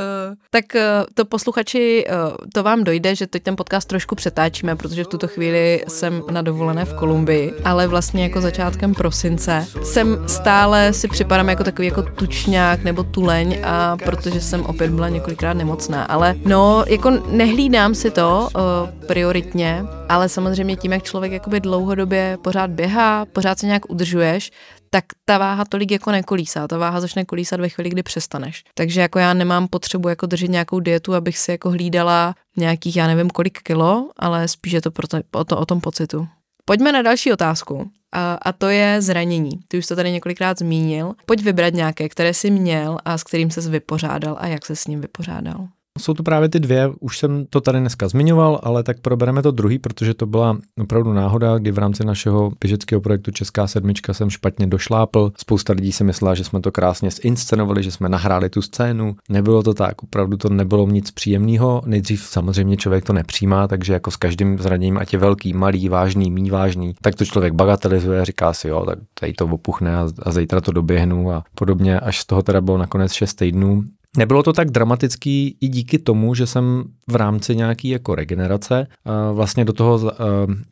tak uh, to posluchači, uh, to vám dojde, že teď ten podcast trošku přetáčíme, protože v tuto chvíli jsem na dovolené v Kolumbii, ale vlastně jako začátkem prosince jsem stále si připadám jako takový jako tučňák nebo tuleň a protože jsem opět byla několikrát nemocná, ale no, jako nehlídám si to prioritně, ale samozřejmě tím, jak člověk jakoby dlouhodobě pořád běhá, pořád se nějak udržuješ, tak ta váha tolik jako nekolísá. Ta váha začne kolísat ve chvíli, kdy přestaneš. Takže jako já nemám potřebu jako držet nějakou dietu, abych si jako hlídala nějakých, já nevím kolik kilo, ale spíš je to, proto, o, to o tom pocitu. Pojďme na další otázku. A, a to je zranění. Ty už to tady několikrát zmínil. Pojď vybrat nějaké, které jsi měl a s kterým ses vypořádal a jak se s ním vypořádal. Jsou to právě ty dvě, už jsem to tady dneska zmiňoval, ale tak probereme to druhý, protože to byla opravdu náhoda, kdy v rámci našeho běžeckého projektu Česká sedmička jsem špatně došlápl. Spousta lidí si myslela, že jsme to krásně zinscenovali, že jsme nahráli tu scénu. Nebylo to tak, opravdu to nebylo nic příjemného. Nejdřív samozřejmě člověk to nepřijímá, takže jako s každým zraněním, ať je velký, malý, vážný, mý vážný, tak to člověk bagatelizuje, říká si, jo, tak tady to opuchne a, a zítra to doběhnu a podobně, až z toho teda bylo nakonec 6 týdnů Nebylo to tak dramatický i díky tomu, že jsem v rámci nějaký jako regenerace vlastně do toho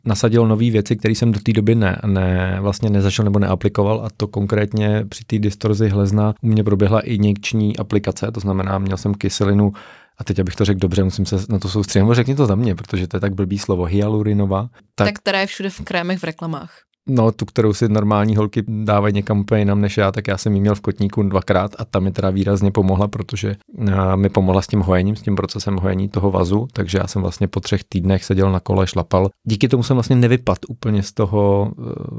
nasadil nové věci, které jsem do té doby ne, ne, vlastně nezačal nebo neaplikoval a to konkrétně při té distorzi hlezna u mě proběhla i injekční aplikace, to znamená, měl jsem kyselinu a teď, abych to řekl dobře, musím se na to soustředit, řekni to za mě, protože to je tak blbý slovo, hyalurinová. Tak, tak která je všude v krémech v reklamách. No, tu, kterou si normální holky dávají někam úplně jinam než já, tak já jsem ji měl v kotníku dvakrát a ta mi teda výrazně pomohla, protože mi pomohla s tím hojením, s tím procesem hojení toho vazu, takže já jsem vlastně po třech týdnech seděl na kole, šlapal. Díky tomu jsem vlastně nevypad úplně z toho,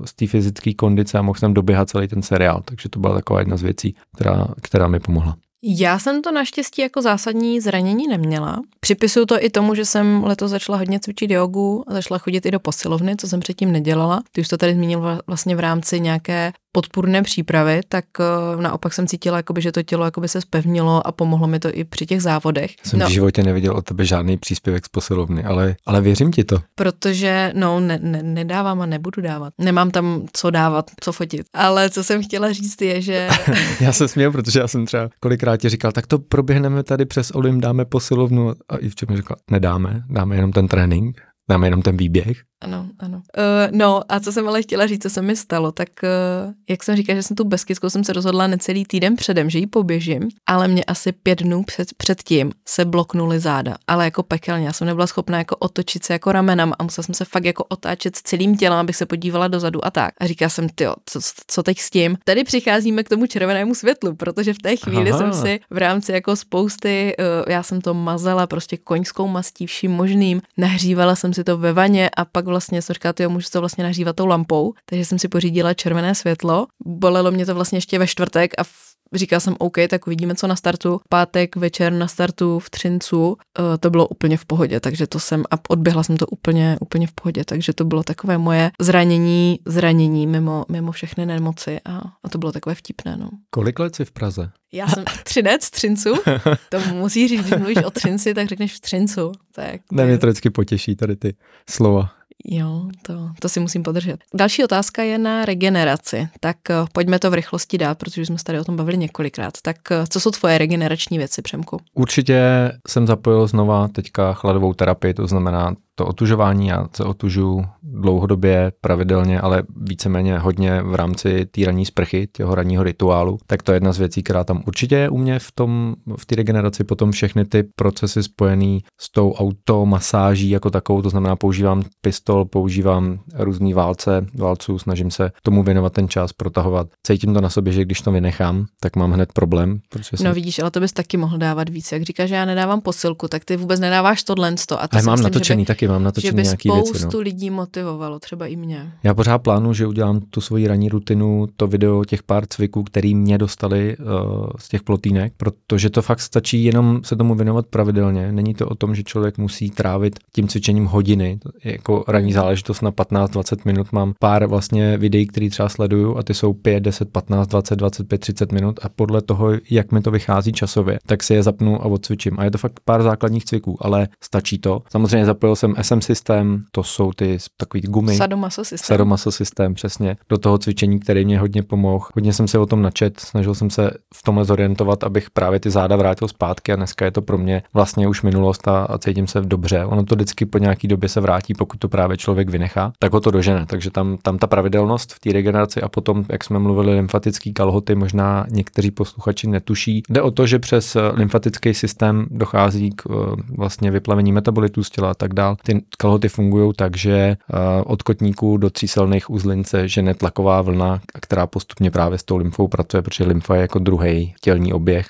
z té fyzické kondice a mohl jsem doběhat celý ten seriál, takže to byla taková jedna z věcí, která, která mi pomohla. Já jsem to naštěstí jako zásadní zranění neměla. Připisuju to i tomu, že jsem letos začala hodně cvičit jogu a začala chodit i do posilovny, co jsem předtím nedělala. Ty už to tady zmínil vlastně v rámci nějaké podpůrné přípravy, tak uh, naopak jsem cítila, jakoby, že to tělo jakoby se spevnilo a pomohlo mi to i při těch závodech. Jsem no, v životě neviděl od tebe žádný příspěvek z posilovny, ale, ale věřím ti to. Protože, no, ne, ne, nedávám a nebudu dávat. Nemám tam co dávat, co fotit. Ale co jsem chtěla říct je, že... já se směl, protože já jsem třeba kolikrát ti říkal, tak to proběhneme tady přes Olim, dáme posilovnu a i v čem řekla, nedáme, dáme jenom ten trénink, dáme jenom ten výběh. Ano, ano. Uh, no a co jsem ale chtěla říct, co se mi stalo, tak uh, jak jsem říkala, že jsem tu Beskidskou jsem se rozhodla necelý týden předem, že ji poběžím, ale mě asi pět dnů před, předtím se bloknuly záda, ale jako pekelně. Já jsem nebyla schopná jako otočit se jako ramenem a musela jsem se fakt jako otáčet s celým tělem, abych se podívala dozadu a tak. A říkala jsem, ty, co, co teď s tím? Tady přicházíme k tomu červenému světlu, protože v té chvíli Aha. jsem si v rámci jako spousty, uh, já jsem to mazala prostě koňskou mastí vším možným, nahřívala jsem si to ve vaně a pak vlastně jsem říkala, jo, můžu to vlastně nahřívat tou lampou, takže jsem si pořídila červené světlo. Bolelo mě to vlastně ještě ve čtvrtek a v Říkala jsem OK, tak uvidíme, co na startu. Pátek večer na startu v Třincu, uh, to bylo úplně v pohodě, takže to jsem, a odběhla jsem to úplně, úplně v pohodě, takže to bylo takové moje zranění, zranění mimo, mimo všechny nemoci a, a to bylo takové vtipné. No. Kolik let jsi v Praze? Já jsem třinec, třincu. To musí říct, když mluvíš o třinci, tak řekneš v třincu. Tak, ne, mě to vždycky potěší tady ty slova. Jo, to, to si musím podržet. Další otázka je na regeneraci. Tak uh, pojďme to v rychlosti dát, protože jsme se tady o tom bavili několikrát. Tak uh, co jsou tvoje regenerační věci, Přemku? Určitě jsem zapojil znova teďka chladovou terapii, to znamená to otužování, já se otužu dlouhodobě, pravidelně, ale víceméně hodně v rámci té ranní sprchy, těho ranního rituálu, tak to je jedna z věcí, která tam určitě je u mě v tom, v té regeneraci, potom všechny ty procesy spojené s tou automasáží jako takovou, to znamená používám pistol, používám různý válce, válců, snažím se tomu věnovat ten čas, protahovat. Cítím to na sobě, že když to vynechám, tak mám hned problém. Protože no jsem... vidíš, ale to bys taky mohl dávat víc. Jak říkáš, že já nedávám posilku, tak ty vůbec nedáváš tohle a to ale mám myslím, natočený by... taky taky mám natočený že by nějaký věci. spoustu no. lidí motivovalo, třeba i mě. Já pořád plánu, že udělám tu svoji ranní rutinu, to video těch pár cviků, který mě dostali uh, z těch plotínek, protože to fakt stačí jenom se tomu věnovat pravidelně. Není to o tom, že člověk musí trávit tím cvičením hodiny. Jako ranní záležitost na 15-20 minut. Mám pár vlastně videí, které třeba sleduju a ty jsou 5, 10, 15, 20, 25, 30 minut a podle toho, jak mi to vychází časově, tak si je zapnu a odcvičím. A je to fakt pár základních cviků, ale stačí to. Samozřejmě zapojil jsem SM systém, to jsou ty takový gumy. Sadomaso systém. Sadomaso systém, přesně. Do toho cvičení, který mě hodně pomohl. Hodně jsem se o tom načet, snažil jsem se v tomhle zorientovat, abych právě ty záda vrátil zpátky a dneska je to pro mě vlastně už minulost a, a cítím se dobře. Ono to vždycky po nějaký době se vrátí, pokud to právě člověk vynechá, tak ho to dožene. Takže tam, tam ta pravidelnost v té regeneraci a potom, jak jsme mluvili, lymfatický kalhoty, možná někteří posluchači netuší. Jde o to, že přes lymfatický systém dochází k eh, vlastně vyplavení metabolitů z těla a tak dál ty kalhoty fungují tak, že od kotníků do tříselných uzlin se žene tlaková vlna, která postupně právě s tou lymfou pracuje, protože lymfa je jako druhý tělní oběh,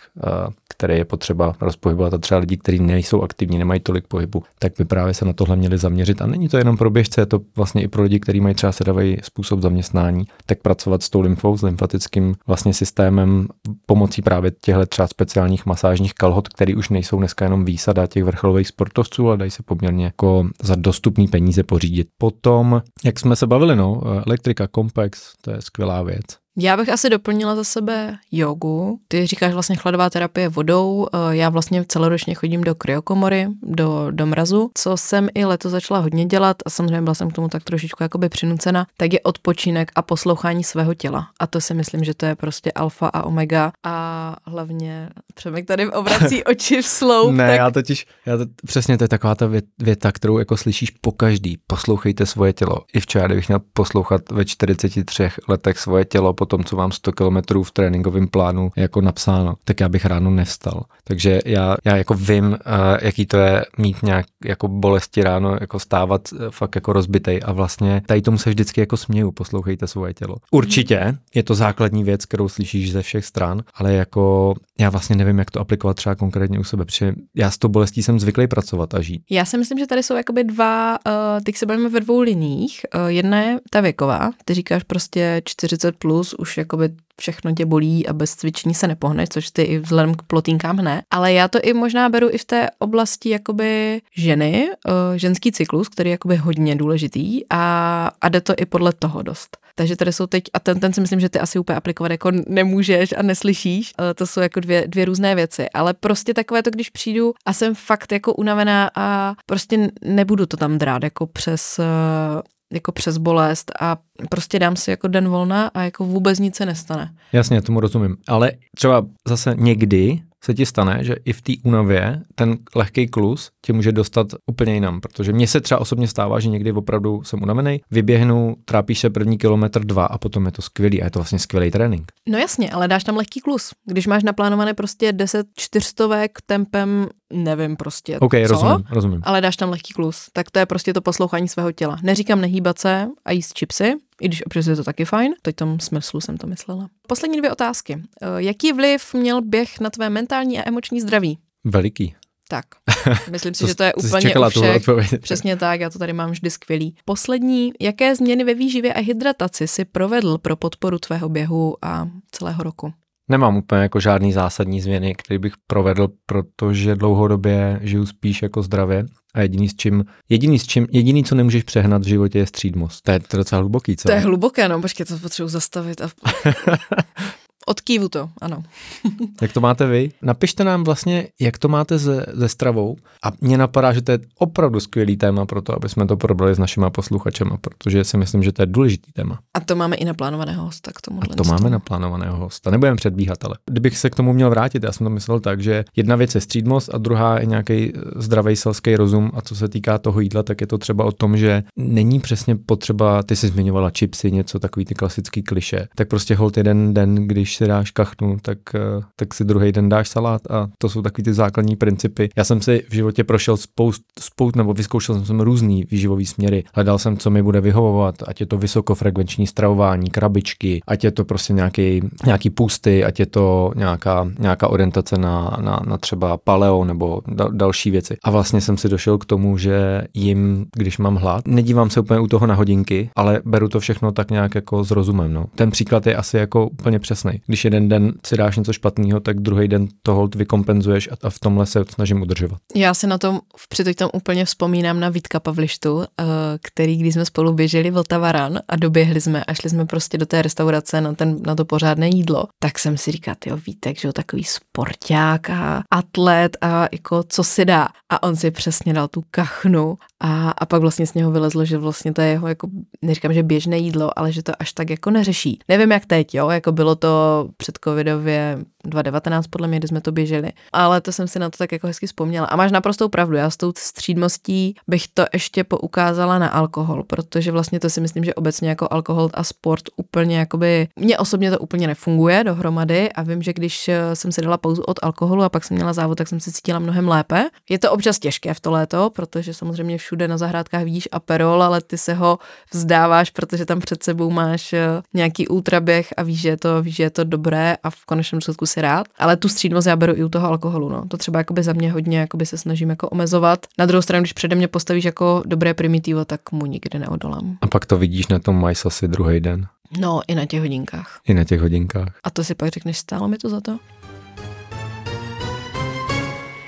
který je potřeba rozpohybovat a třeba lidi, kteří nejsou aktivní, nemají tolik pohybu, tak by právě se na tohle měli zaměřit. A není to jenom pro běžce, je to vlastně i pro lidi, kteří mají třeba sedavý způsob zaměstnání, tak pracovat s tou lymfou, s lymfatickým vlastně systémem pomocí právě těchto třeba speciálních masážních kalhot, které už nejsou dneska jenom výsada těch vrcholových sportovců, ale dají se poměrně jako za dostupný peníze pořídit. Potom, jak jsme se bavili, no, elektrika, Compex, to je skvělá věc. Já bych asi doplnila za sebe jogu. Ty říkáš vlastně chladová terapie vodou. Eh, já vlastně celoročně chodím do kryokomory, do, do mrazu, co jsem i leto začala hodně dělat a samozřejmě byla jsem k tomu tak trošičku jakoby přinucena, tak je odpočinek a poslouchání svého těla. A to si myslím, že to je prostě alfa a omega a hlavně Přemek tady obrací oči v sloup. ne, tak... já totiž, já to, přesně to je taková ta věta, kterou jako slyšíš po každý. Poslouchejte svoje tělo. I včera, kdybych měl poslouchat ve 43 letech svoje tělo, tom, co mám 100 kilometrů v tréninkovém plánu jako napsáno, tak já bych ráno nevstal. Takže já, já jako vím, uh, jaký to je mít nějak jako bolesti ráno, jako stávat uh, fakt jako rozbitej a vlastně tady tomu se vždycky jako směju, poslouchejte svoje tělo. Určitě je to základní věc, kterou slyšíš ze všech stran, ale jako já vlastně nevím, jak to aplikovat třeba konkrétně u sebe, protože já s tou bolestí jsem zvyklý pracovat a žít. Já si myslím, že tady jsou jakoby dva, uh, teď se bavíme ve dvou liních. Uh, jedna je ta věková, ty říkáš prostě 40 plus, už jakoby všechno tě bolí a bez cvičení se nepohneš, což ty i vzhledem k plotínkám ne. Ale já to i možná beru i v té oblasti jakoby ženy, uh, ženský cyklus, který je jakoby hodně důležitý a, a jde to i podle toho dost. Takže tady jsou teď, a ten, ten si myslím, že ty asi úplně aplikovat jako nemůžeš a neslyšíš, uh, to jsou jako dvě, dvě různé věci, ale prostě takové to, když přijdu a jsem fakt jako unavená a prostě nebudu to tam drát jako přes uh, jako přes bolest a prostě dám si jako den volna a jako vůbec nic se nestane. Jasně, tomu rozumím. Ale třeba zase někdy se ti stane, že i v té únavě ten lehký klus tě může dostat úplně jinam, protože mně se třeba osobně stává, že někdy opravdu jsem unavený, vyběhnu, trápíš se první kilometr, dva a potom je to skvělý a je to vlastně skvělý trénink. No jasně, ale dáš tam lehký klus. Když máš naplánované prostě 10 čtyřstovek tempem, nevím prostě OK, co, rozumím, rozumím. ale dáš tam lehký klus, tak to je prostě to poslouchání svého těla. Neříkám nehýbat se a jíst čipsy, i když občas je to taky fajn, teď tom smyslu jsem to myslela. Poslední dvě otázky. Eh, jaký vliv měl běh na tvé mentální a emoční zdraví? Veliký. Tak, myslím si, že to je úplně u všech. Přesně tak, já to tady mám vždy skvělý. Poslední, jaké změny ve výživě a hydrataci si provedl pro podporu tvého běhu a celého roku? Nemám úplně jako žádný zásadní změny, který bych provedl, protože dlouhodobě žiju spíš jako zdravě a jediný s čím, jediný s čím, jediný, co nemůžeš přehnat v životě je střídmost. To je, to docela hluboký, co? To je hluboké, no počkej, to potřebuji zastavit. A... Od kývu to, ano. jak to máte vy? Napište nám vlastně, jak to máte se, se stravou a mě napadá, že to je opravdu skvělý téma pro to, aby jsme to probrali s našimi posluchačema, protože si myslím, že to je důležitý téma. A to máme i naplánovaného hosta k tomu. A to máme naplánovaného hosta. Nebudeme předbíhat, ale kdybych se k tomu měl vrátit, já jsem to myslel tak, že jedna věc je střídmost a druhá je nějaký zdravý selský rozum a co se týká toho jídla, tak je to třeba o tom, že není přesně potřeba, ty jsi zmiňovala chipsy, něco takový ty klasický kliše, tak prostě hold jeden den, když si dáš kachnu, tak, eh, tak si druhý den dáš salát a to jsou takový ty základní principy. Já jsem si v životě prošel spoust, spoust nebo vyzkoušel jsem různý výživový směry. Hledal jsem, co mi bude vyhovovat, ať je to vysokofrekvenční stravování, krabičky, ať je to prostě nějaký, nějaký pusty, ať je to nějaká, nějaká orientace na, na, na třeba paleo nebo da, další věci. A vlastně jsem si došel k tomu, že jim, když mám hlad, nedívám se úplně u toho na hodinky, ale beru to všechno tak nějak jako s rozumem. No. Ten příklad je asi jako úplně přesný. Když jeden den si dáš něco špatného, tak druhý den to hold vykompenzuješ a v tomhle se snažím udržovat. Já si na tom přitom tam úplně vzpomínám na Vítka Pavlištu, eh, který, když jsme spolu běželi Vltavaran a doběhli jsme a šli jsme prostě do té restaurace na, ten, na to pořádné jídlo, tak jsem si říkal, jo, Vítek, že jo, takový sporták a atlet a jako co si dá. A on si přesně dal tu kachnu a, a pak vlastně z něho vylezlo, že vlastně to je jeho jako, neříkám, že běžné jídlo, ale že to až tak jako neřeší. Nevím jak teď, jo, jako bylo to před covidově 2019 podle mě, kdy jsme to běželi, ale to jsem si na to tak jako hezky vzpomněla. A máš naprostou pravdu, já s tou střídmostí bych to ještě poukázala na alkohol, protože vlastně to si myslím, že obecně jako alkohol a sport úplně jakoby, mně osobně to úplně nefunguje dohromady a vím, že když eh, jsem si dala pauzu od alkoholu a pak jsem měla závod, tak jsem se cítila mnohem lépe. Je to občas těžké v to léto, protože samozřejmě všude na zahrádkách vidíš aperol, ale ty se ho vzdáváš, protože tam před sebou máš eh, nějaký ultraběh a víš, že je to, víš, že je to dobré a v konečném důsledku si rád. Ale tu střídmost já beru i u toho alkoholu. No. To třeba jakoby za mě hodně jakoby se snažím jako omezovat. Na druhou stranu, když přede mě postavíš jako dobré primitivo, tak mu nikdy neodolám. A pak to vidíš na tom majsasi druhý den. No, i na těch hodinkách. I na těch hodinkách. A to si pak řekneš, stálo mi to za to?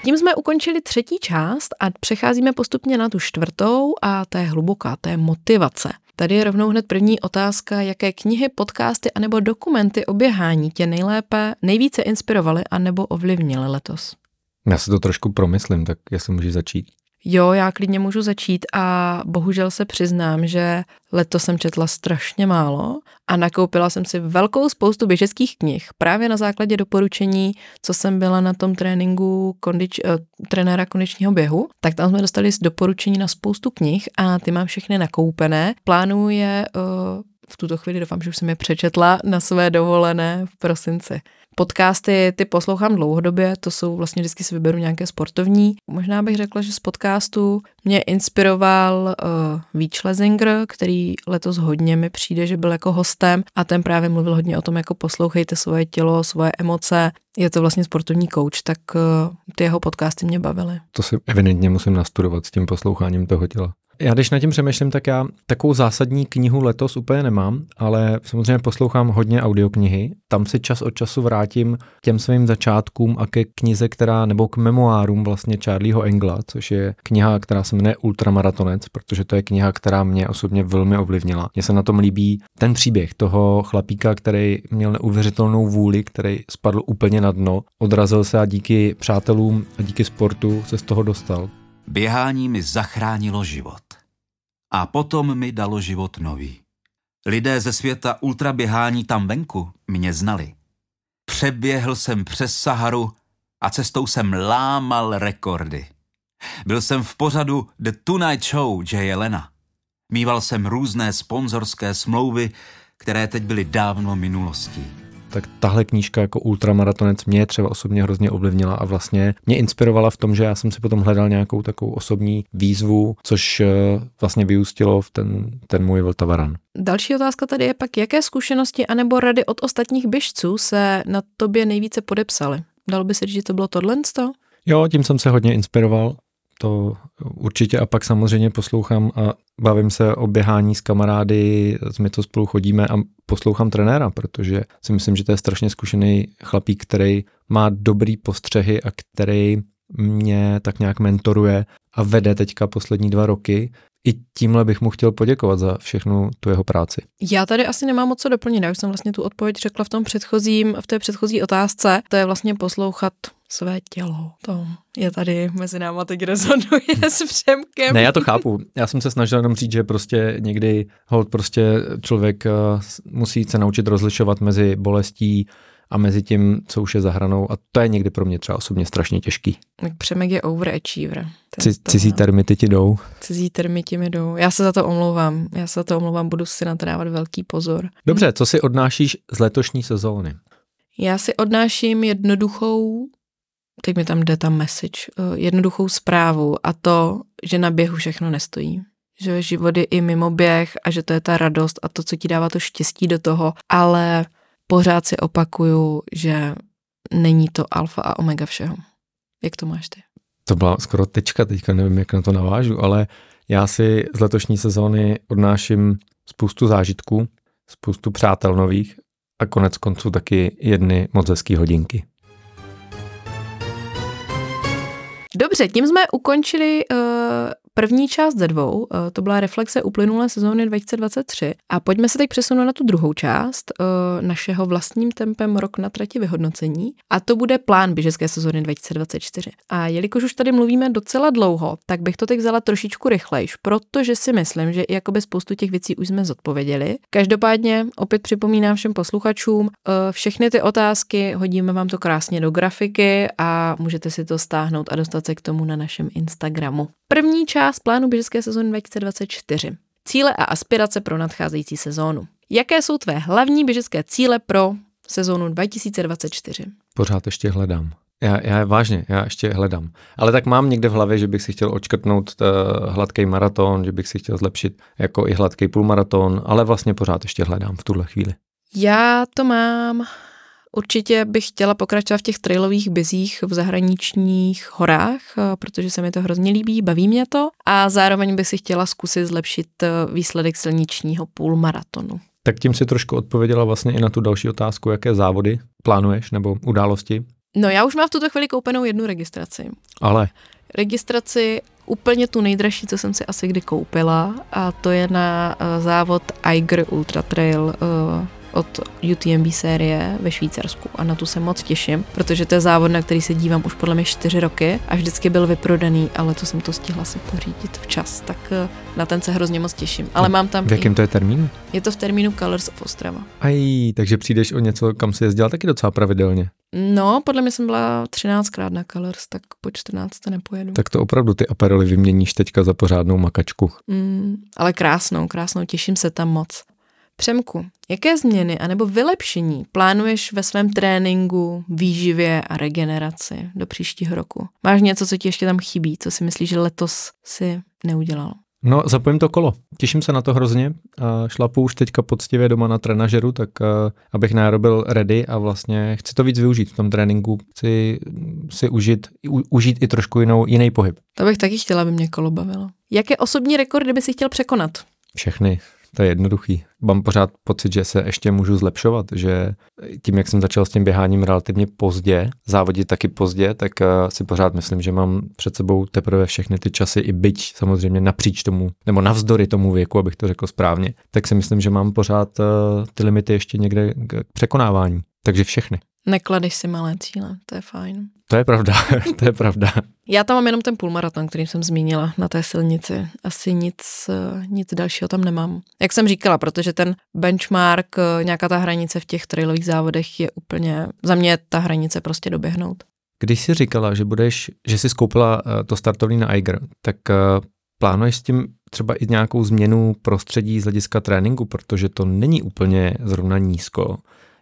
Tím jsme ukončili třetí část a přecházíme postupně na tu čtvrtou a to je hluboká, to je motivace. Tady je rovnou hned první otázka, jaké knihy, podcasty anebo dokumenty o běhání tě nejlépe, nejvíce inspirovaly anebo ovlivnily letos? Já si to trošku promyslím, tak jestli můžu začít. Jo, já klidně můžu začít a bohužel se přiznám, že letos jsem četla strašně málo a nakoupila jsem si velkou spoustu běžeckých knih právě na základě doporučení, co jsem byla na tom tréninku kondič, uh, trenéra kondičního běhu, tak tam jsme dostali doporučení na spoustu knih a ty mám všechny nakoupené. Plánuji je uh, v tuto chvíli doufám, že už jsem je přečetla na své dovolené v prosinci. Podcasty ty poslouchám dlouhodobě, to jsou vlastně vždycky si vyberu nějaké sportovní. Možná bych řekla, že z podcastu mě inspiroval uh, Víč Schlesinger, který letos hodně mi přijde, že byl jako hostem a ten právě mluvil hodně o tom, jako poslouchejte svoje tělo, svoje emoce. Je to vlastně sportovní coach, tak uh, ty jeho podcasty mě bavily. To si evidentně musím nastudovat s tím posloucháním toho těla. Já když nad tím přemýšlím, tak já takovou zásadní knihu letos úplně nemám, ale samozřejmě poslouchám hodně audioknihy. Tam si čas od času vrátím těm svým začátkům a ke knize, která, nebo k memoárům vlastně Charlieho Engla, což je kniha, která se jmenuje Ultramaratonec, protože to je kniha, která mě osobně velmi ovlivnila. Mně se na tom líbí ten příběh toho chlapíka, který měl neuvěřitelnou vůli, který spadl úplně na dno, odrazil se a díky přátelům a díky sportu se z toho dostal. Běhání mi zachránilo život. A potom mi dalo život nový. Lidé ze světa ultraběhání tam venku mě znali. Přeběhl jsem přes Saharu a cestou jsem lámal rekordy. Byl jsem v pořadu The Tonight Show Jay Lena. Mýval jsem různé sponzorské smlouvy, které teď byly dávno minulostí tak tahle knížka jako ultramaratonec mě třeba osobně hrozně ovlivnila a vlastně mě inspirovala v tom, že já jsem si potom hledal nějakou takovou osobní výzvu, což eh, vlastně vyústilo v ten, ten můj Vltavaran. Další otázka tady je pak, jaké zkušenosti anebo rady od ostatních běžců se na tobě nejvíce podepsaly? Dalo by se říct, že to bylo tohle? Jo, tím jsem se hodně inspiroval to určitě a pak samozřejmě poslouchám a bavím se o běhání s kamarády, my to spolu chodíme a poslouchám trenéra, protože si myslím, že to je strašně zkušený chlapík, který má dobrý postřehy a který mě tak nějak mentoruje a vede teďka poslední dva roky. I tímhle bych mu chtěl poděkovat za všechnu tu jeho práci. Já tady asi nemám moc co doplnit, já už jsem vlastně tu odpověď řekla v tom předchozím, v té předchozí otázce. To je vlastně poslouchat své tělo. To je tady mezi náma teď rezonuje s Přemkem. Ne, já to chápu. Já jsem se snažil jenom říct, že prostě někdy hold prostě člověk uh, musí se naučit rozlišovat mezi bolestí a mezi tím, co už je za hranou a to je někdy pro mě třeba osobně strašně těžký. Tak Přemek je overachiever. C- cizí termity ti jdou. Cizí termity mi jdou. Já se za to omlouvám. Já se za to omlouvám, budu si na to dávat velký pozor. Dobře, co si odnášíš z letošní sezóny? Já si odnáším jednoduchou teď mi tam jde ta message, eh, jednoduchou zprávu a to, že na běhu všechno nestojí. Že život je i mimo běh a že to je ta radost a to, co ti dává to štěstí do toho, ale pořád si opakuju, že není to alfa a omega všeho. Jak to máš ty? To byla skoro tečka, teďka nevím, jak na to navážu, ale já si z letošní sezóny odnáším spoustu zážitků, spoustu přátel nových a konec konců taky jedny moc hezký hodinky. Dobře, tím jsme ukončili uh, první část ze dvou, eh, to byla reflexe uplynulé sezóny 2023. A pojďme se teď přesunout na tu druhou část eh, našeho vlastním tempem rok na trati vyhodnocení. A to bude plán běžecké sezóny 2024. A jelikož už tady mluvíme docela dlouho, tak bych to teď vzala trošičku rychlejš, protože si myslím, že jakoby spoustu těch věcí už jsme zodpověděli. Každopádně opět připomínám všem posluchačům, eh, všechny ty otázky hodíme vám to krásně do grafiky a můžete si to stáhnout a dostat se k tomu na našem Instagramu. První část plánu běžecké sezóny 2024. Cíle a aspirace pro nadcházející sezónu. Jaké jsou tvé hlavní běžecké cíle pro sezónu 2024? Pořád ještě hledám. Já, já vážně, já ještě hledám. Ale tak mám někde v hlavě, že bych si chtěl očkrtnout uh, hladký maraton, že bych si chtěl zlepšit jako i hladký půlmaraton, ale vlastně pořád ještě hledám v tuhle chvíli. Já to mám Určitě bych chtěla pokračovat v těch trailových bizích v zahraničních horách, eh, protože se mi to hrozně líbí, baví mě to a zároveň bych si chtěla zkusit zlepšit eh, výsledek silničního půlmaratonu. Tak tím si trošku odpověděla vlastně i na tu další otázku, jaké závody plánuješ nebo události? No já už mám v tuto chvíli koupenou jednu registraci. Ale? Registraci úplně tu nejdražší, co jsem si asi kdy koupila a to je na uh, závod Eiger Ultra Trail od UTMB série ve Švýcarsku a na tu se moc těším, protože to je závod, na který se dívám už podle mě čtyři roky a vždycky byl vyprodaný, ale to jsem to stihla si pořídit včas, tak eh, na ten se hrozně moc těším. Ale mám tam V jakém i... to je termínu? Je to v termínu Colors of Ostrava. Aj, takže přijdeš o něco, kam si jezdila taky docela pravidelně. No, podle mě jsem byla 13krát na Colors, tak po 14 nepojedu. Tak to opravdu ty aperoly vyměníš teďka za pořádnou makačku. Mm, ale krásnou, krásnou, těším se tam moc. Přemku, jaké změny anebo vylepšení plánuješ ve svém tréninku, výživě a regeneraci do příštího roku? Máš něco, co ti ještě tam chybí, co si myslíš, že letos si neudělal? No, zapojím to kolo. Těším se na to hrozně. Šlapu už teďka poctivě doma na trenažeru, tak abych byl ready a vlastně chci to víc využít v tom tréninku. Chci si užít, u, užít i trošku jinou, jiný pohyb. To bych taky chtěla, aby mě kolo bavilo. Jaké osobní rekordy by si chtěl překonat? Všechny. To je jednoduchý. Mám pořád pocit, že se ještě můžu zlepšovat, že tím, jak jsem začal s tím běháním relativně pozdě, závodit taky pozdě, tak eh, si pořád myslím, že mám před sebou teprve všechny ty časy i byť samozřejmě napříč tomu, nebo navzdory tomu věku, abych to řekl správně, tak si myslím, že mám pořád eh, ty limity ještě někde k překonávání. Takže všechny. Nekladeš si malé cíle, to je fajn. To je pravda, to je pravda. Já tam mám jenom ten půlmaraton, který jsem zmínila na té silnici. Asi nic, nic dalšího tam nemám. Jak jsem říkala, protože ten benchmark, nějaká ta hranice v těch trailových závodech je úplně, za mě ta hranice prostě doběhnout. Když jsi říkala, že budeš, že jsi skoupila eh, to startovní na Eiger, tak eh, plánuješ s tím třeba i nějakou změnu prostředí z hlediska tréninku, protože to není úplně zrovna nízko.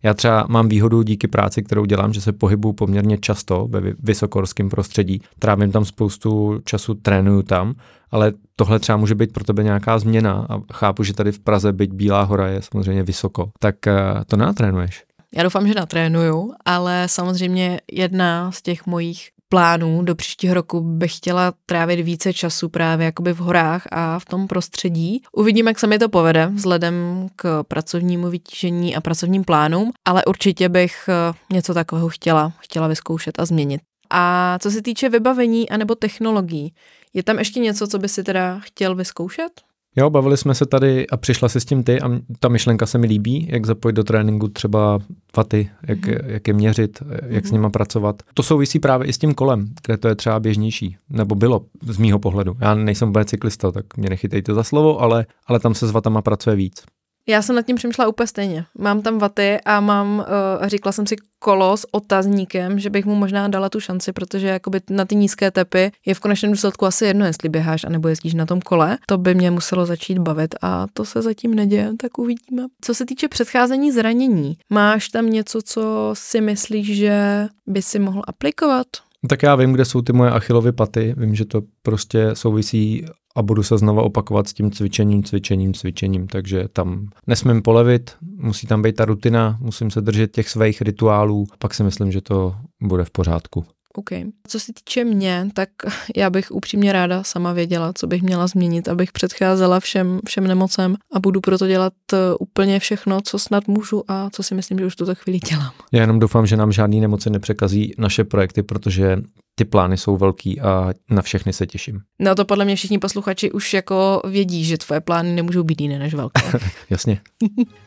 Já třeba mám výhodu díky práci, kterou dělám, že se pohybuju poměrně často ve vysokorském prostředí. Trávím tam spoustu času, trénuju tam, ale tohle třeba může být pro tebe nějaká změna a chápu, že tady v Praze byť Bílá hora je samozřejmě vysoko. Tak eh, to natrénuješ? Já doufám, že natrénuju, ale samozřejmě jedna z těch mojich plánů do příštího roku bych chtěla trávit více času právě jakoby v horách a v tom prostředí. Uvidíme, jak se mi to povede vzhledem k pracovnímu vytížení a pracovním plánům, ale určitě bych eh, něco takového chtěla, chtěla vyzkoušet a změnit. A co se týče vybavení anebo technologií, je tam ještě něco, co by si teda chtěl vyzkoušet? Jo, bavili jsme se tady a přišla si s tím ty a ta myšlenka se mi líbí, jak zapojit do tréninku třeba vaty, jak, mm-hmm. jak je měřit, jak mm-hmm. s mhm. nima pracovat. To souvisí právě i s tím kolem, kde to je třeba běžnější, nebo bylo z mýho pohledu. Já nejsem úplně cyklista, tak mě nechytejte za slovo, ale, ale tam se s vatama pracuje víc. Já jsem nad tím přemýšlela úplně stejně. Mám tam vaty a mám, uh, říkala jsem si kolo s otazníkem, že bych mu možná dala tu šanci, protože jakoby na ty nízké tepy je v konečném důsledku asi jedno, jestli běháš anebo jezdíš na tom kole. To by mě muselo začít bavit a to se zatím neděje, tak uvidíme. Co se týče předcházení zranění, máš tam něco, co si myslíš, že by si mohl aplikovat? Tak já vím, kde jsou ty moje achilovy paty, vím, že to prostě souvisí a budu se znova opakovat s tím cvičením, cvičením, cvičením, takže tam nesmím polevit, musí tam být ta rutina, musím se držet těch svých rituálů, pak si myslím, že to bude v pořádku. OK. Co se týče mě, tak já bych upřímně ráda sama věděla, co bych měla změnit, abych předcházela všem, všem nemocem a budu proto dělat eh, úplně všechno, co snad můžu a co si myslím, že už tuto chvíli dělám. Já jenom doufám, že nám žádný nemoci nepřekazí naše projekty, protože ty plány jsou velký a na všechny se těším. No to podle mě všichni posluchači už jako vědí, že tvoje plány nemůžou být jiné než velké. Jasně.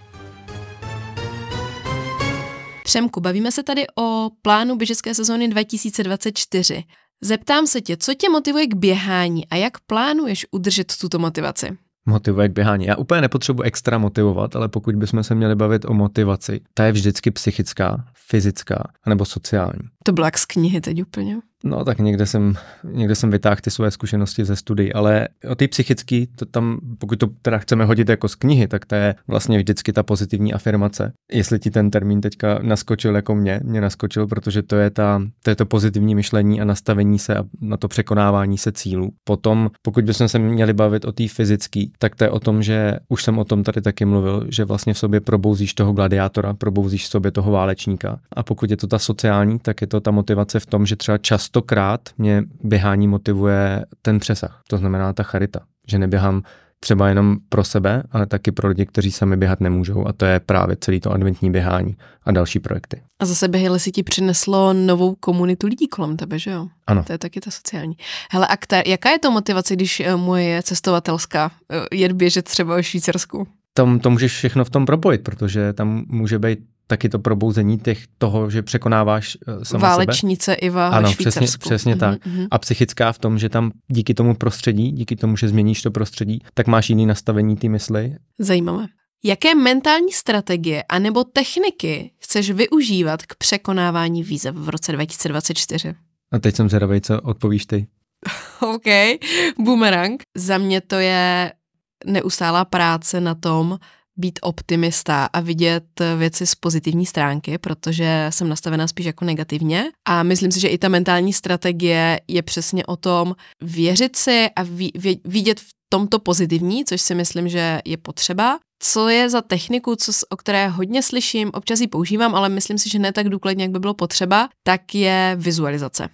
Přemku, bavíme se tady o plánu běžecké sezóny 2024. Zeptám se tě, co tě motivuje k běhání a jak plánuješ udržet tuto motivaci? Motivuje k běhání. Já úplně nepotřebuji extra motivovat, ale pokud bychom se měli bavit o motivaci, ta je vždycky psychická, fyzická anebo sociální. To bylo jak z knihy teď úplně. No tak někde jsem, někde jsem vytáhl ty své zkušenosti ze studií, ale o ty psychický, to tam, pokud to teda chceme hodit jako z knihy, tak to je vlastně vždycky ta pozitivní afirmace. Jestli ti ten termín teďka naskočil jako mě, mě naskočil, protože to je, ta, to je to pozitivní myšlení a nastavení se a na to překonávání se cílů. Potom, pokud bychom se měli bavit o té fyzický, tak to je o tom, že už jsem o tom tady taky mluvil, že vlastně v sobě probouzíš toho gladiátora, probouzíš v sobě toho válečníka. A pokud je to ta sociální, tak je to ta motivace v tom, že třeba čas častokrát mě běhání motivuje ten přesah, to znamená ta charita, že neběhám třeba jenom pro sebe, ale taky pro lidi, kteří sami běhat nemůžou a to je právě celý to adventní běhání a další projekty. A zase běhy si ti přineslo novou komunitu lidí kolem tebe, že jo? Ano. To je taky ta sociální. Hele, a kter, jaká je to motivace, když eh, moje cestovatelská eh, jet běžet třeba o Švýcarsku? Tom, to můžeš všechno v tom propojit, protože tam může být taky to probouzení těch toho, že překonáváš uh, sama Válečnice sebe. Iva ano, přesně, přesně mm-hmm, tak. Mm-hmm. A psychická v tom, že tam díky tomu prostředí, díky tomu, že změníš to prostředí, tak máš jiný nastavení ty mysli. Zajímavé. Jaké mentální strategie anebo techniky chceš využívat k překonávání výzev v roce 2024? A teď jsem zvědavý, co odpovíš ty. OK, boomerang. Za mě to je neustálá práce na tom, být optimista a vidět věci z pozitivní stránky, protože jsem nastavená spíš jako negativně. A myslím si, že i ta mentální strategie je přesně o tom věřit si a vidět v tomto pozitivní, což si myslím, že je potřeba. Co je za techniku, co, o které hodně slyším, občas ji používám, ale myslím si, že ne tak důkladně, jak by bylo potřeba, tak je vizualizace.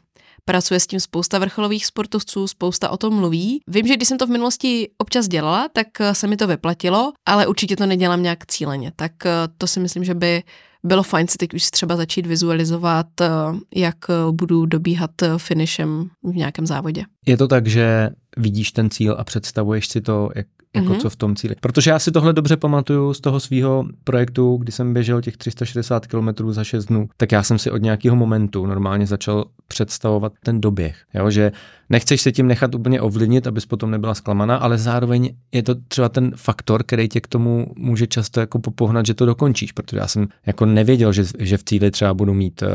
Pracuje s tím spousta vrcholových sportovců, spousta o tom mluví. Vím, že když jsem to v minulosti občas dělala, tak eh, se mi to vyplatilo, ale určitě to nedělám nějak cíleně. Tak eh, to si myslím, že by bylo fajn si teď už třeba začít vizualizovat, eh, jak budu dobíhat finishem v nějakém závodě. Je to tak, že vidíš ten cíl a představuješ si to, jak jako mm-hmm. co v tom cíli. Protože já si tohle dobře pamatuju z toho svého projektu, kdy jsem běžel těch 360 km za 6 dnů, tak já jsem si od nějakého momentu normálně začal představovat ten doběh. Jo? Že nechceš se tím nechat úplně ovlivnit, abys potom nebyla zklamaná, ale zároveň je to třeba ten faktor, který tě k tomu může často jako popohnat, že to dokončíš, protože já jsem jako nevěděl, že, že v cíli třeba budu mít uh,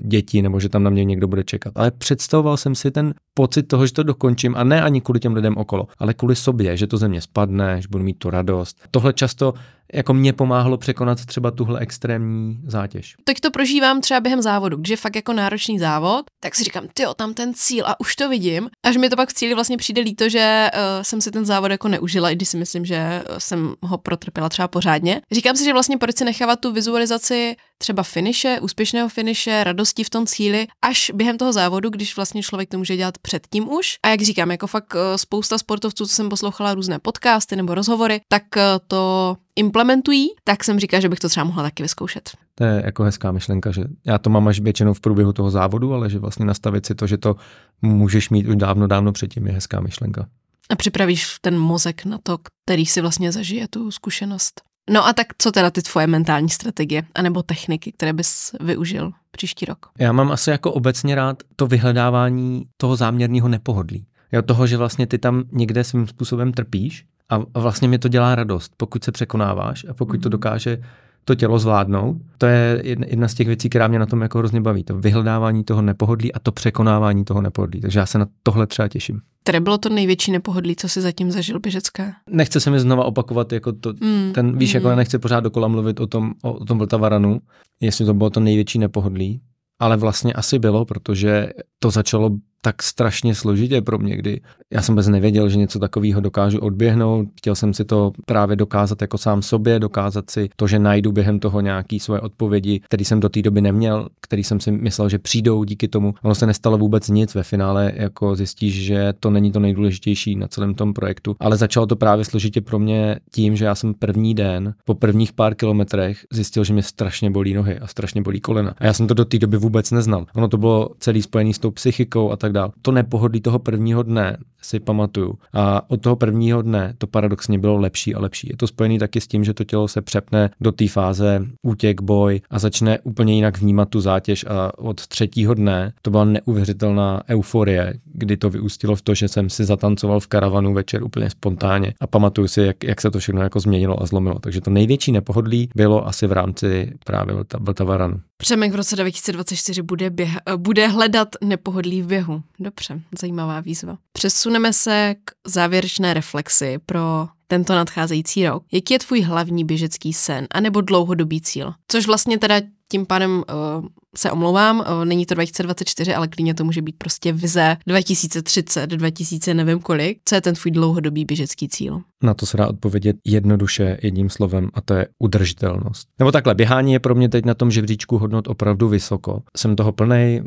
děti nebo že tam na mě někdo bude čekat. Ale představoval jsem si ten pocit toho, že to dokončím a ne ani kvůli těm lidem okolo, ale kvůli sobě, že to ze mě spadne, že budu mít tu radost. Tohle často jako mě pomáhlo překonat třeba tuhle extrémní zátěž. Teď to prožívám třeba během závodu, když je fakt jako náročný závod, tak si říkám, ty tam ten cíl a už to vidím, až mi to pak v cíli vlastně přijde líto, že uh, jsem si ten závod jako neužila, i když si myslím, že eh, jsem ho protrpěla třeba pořádně. Říkám si, že vlastně proč si nechávat tu vizualizaci třeba finiše, úspěšného finiše, radosti v tom cíli, až během toho závodu, když vlastně člověk to může dělat předtím už. A jak říkám, jako fakt uh, spousta sportovců, co jsem poslouchala různé podcasty nebo rozhovory, tak to implementují, tak jsem říkala, že bych to třeba mohla taky vyzkoušet. To je jako hezká myšlenka, že já to mám až většinou v průběhu toho závodu, ale že vlastně nastavit si to, že to můžeš mít už dávno, dávno předtím, je hezká myšlenka. A připravíš ten mozek na to, který si vlastně zažije tu zkušenost. No a tak co teda ty tvoje mentální strategie, anebo techniky, které bys využil příští rok? Já mám asi jako obecně rád to vyhledávání toho záměrného nepohodlí. Jo, toho, že vlastně ty tam někde svým způsobem trpíš a vlastně mi to dělá radost, pokud se překonáváš a pokud to mhm. dokáže to tělo zvládnout. To je jedna z těch věcí, která mě na tom jako hrozně baví. To vyhledávání toho nepohodlí a to překonávání toho nepohodlí. Takže já se na tohle třeba těším. Které bylo to největší nepohodlí, co si zatím zažil běžecké? Nechce se mi znova opakovat, jako to, mm, ten, víš, mm. jako nechci pořád dokola mluvit o tom, o, o tom Vltavaranu, jestli to bylo to největší nepohodlí, ale vlastně asi bylo, protože to začalo tak strašně složitě pro mě, kdy já jsem bez nevěděl, že něco takového dokážu odběhnout. Chtěl jsem si to právě dokázat jako sám sobě, dokázat si to, že najdu během toho nějaký svoje odpovědi, který jsem do té doby neměl, který jsem si myslel, že přijdou díky tomu. Ono se nestalo vůbec nic ve finále, jako zjistíš, že to není to nejdůležitější na celém tom projektu, ale začalo to právě složitě pro mě tím, že já jsem první den po prvních pár kilometrech zjistil, že mě strašně bolí nohy a strašně bolí kolena. A já jsem to do té doby vůbec neznal. Ono to bylo celý spojený s tou psychikou a tak dále. To nepohodlí toho prvního dne si pamatuju. A od toho prvního dne to paradoxně bylo lepší a lepší. Je to spojený taky s tím, že to tělo se přepne do té fáze útěk, boj a začne úplně jinak vnímat tu zátěž a od třetího dne to byla neuvěřitelná euforie, kdy to vyústilo v to, že jsem si zatancoval v karavanu večer úplně spontánně a pamatuju si, jak, jak se to všechno jako změnilo a zlomilo. Takže to největší nepohodlí bylo asi v rámci právě Vltavaranu. Přemek v roce 2024 bude, běh, bude hledat nepohodlí v běhu. Dobře, zajímavá výzva. Přesuneme se k závěrečné reflexi pro tento nadcházející rok. Jaký je tvůj hlavní běžecký sen anebo dlouhodobý cíl? Což vlastně teda tím pádem uh, se omlouvám, uh, není to 2024, ale klidně to může být prostě vize 2030, 2000 nevím kolik. Co je ten tvůj dlouhodobý běžecký cíl? Na to se dá odpovědět jednoduše jedním slovem a to je udržitelnost. Nebo takhle, běhání je pro mě teď na tom žebříčku hodnot opravdu vysoko. Jsem toho plnej,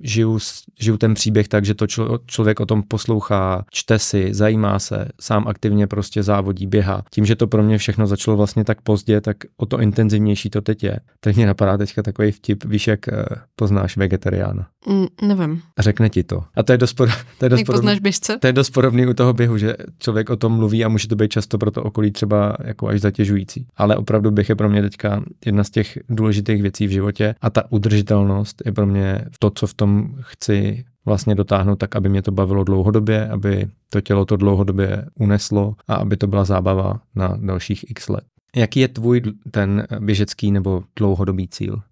žiju, žiju ten příběh tak, že to člo, člověk o tom poslouchá, čte si, zajímá se, sám aktivně prostě závodí, běhá. Tím, že to pro mě všechno začalo vlastně tak pozdě, tak o to intenzivnější to teď je. Teď mě napadá teďka takový vtip, víš, jak uh, poznáš vegetariána? Mm, nevím. Řekne ti to. A to je dost, to je dost, podobný, běžce? to je dost podobný u toho běhu, že člověk o tom mluví a může to být často pro to okolí třeba jako až zatěžující. Ale opravdu běh je pro mě teďka jedna z těch důležitých věcí v životě a ta udržitelnost je pro mě to, co v tom chci vlastně dotáhnout tak, aby mě to bavilo dlouhodobě, aby to tělo to dlouhodobě uneslo a aby to byla zábava na dalších x let. Jaký je tvůj ten běžecký nebo dlouhodobý cíl?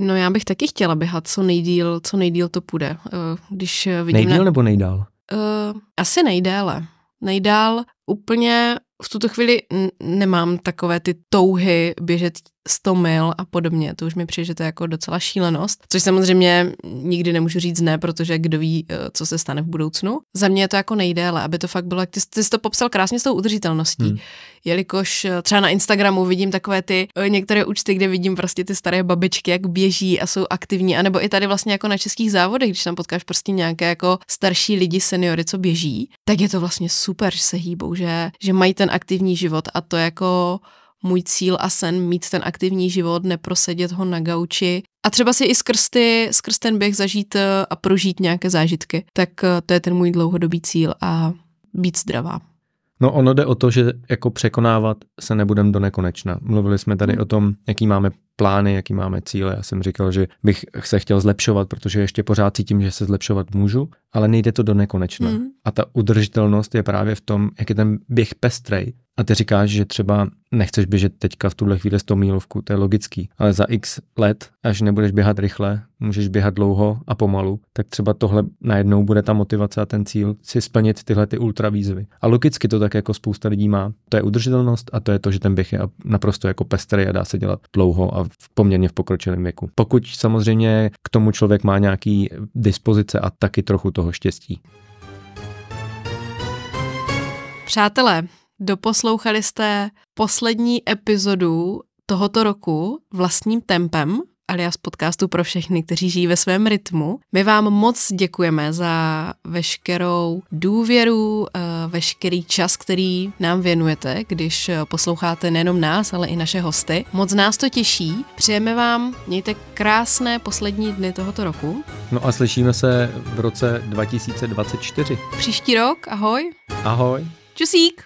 No já bych taky chtěla běhat co nejdíl, co nejdíl to půjde. Eh, když vidím nejdíl na... nebo nejdál? Uh, asi nejdéle. Nejdál. Úplně v tuto chvíli nemám takové ty touhy běžet 100 mil a podobně. To už mi přijde, že to je jako docela šílenost, což samozřejmě nikdy nemůžu říct ne, protože kdo ví, eh, co se stane v budoucnu. Za mě je to jako nejdéle, aby to fakt bylo, ty, ty jsi to popsal krásně s tou udržitelností. Hmm. Jelikož eh, třeba na Instagramu vidím takové ty eh, některé účty, kde vidím prostě ty staré babičky, jak běží a jsou aktivní, anebo i tady vlastně jako na českých závodech, když tam potkáš prostě nějaké jako starší lidi, seniory, co běží, tak je to vlastně super, že se hýbou, že, že mají ten aktivní život a to jako můj cíl a sen mít ten aktivní život, neprosedět ho na gauči a třeba si i skrz, ty, skrz ten běh zažít eh, a prožít nějaké zážitky. Tak eh, to je ten můj dlouhodobý cíl a být zdravá. No ono jde o to, že jako překonávat se nebudem do nekonečna. Mluvili jsme tady hmm. o tom, jaký máme plány, jaký máme cíle. Já jsem říkal, že bych se chtěl zlepšovat, protože ještě pořád cítím, že se zlepšovat můžu, ale nejde to do nekonečna. Hmm. A ta udržitelnost je právě v tom, jak je ten běh pestrej, a ty říkáš, že třeba nechceš běžet teďka v tuhle chvíli 100 mílovku, to je logický, ale za x let, až nebudeš běhat rychle, můžeš běhat dlouho a pomalu, tak třeba tohle najednou bude ta motivace a ten cíl si splnit tyhle ty ultravýzvy. A logicky to tak jako spousta lidí má. To je udržitelnost a to je to, že ten běh je naprosto jako pestrý a dá se dělat dlouho a v poměrně v pokročilém věku. Pokud samozřejmě k tomu člověk má nějaký dispozice a taky trochu toho štěstí. Přátelé, Doposlouchali jste poslední epizodu tohoto roku vlastním tempem alias podcastu pro všechny, kteří žijí ve svém rytmu. My vám moc děkujeme za veškerou důvěru, eh, veškerý čas, který nám věnujete, když posloucháte nejenom nás, ale i naše hosty. Moc nás to těší. Přejeme vám, mějte krásné poslední dny tohoto roku. No a slyšíme se v roce 2024. Příští rok, ahoj. Ahoj. Čusík.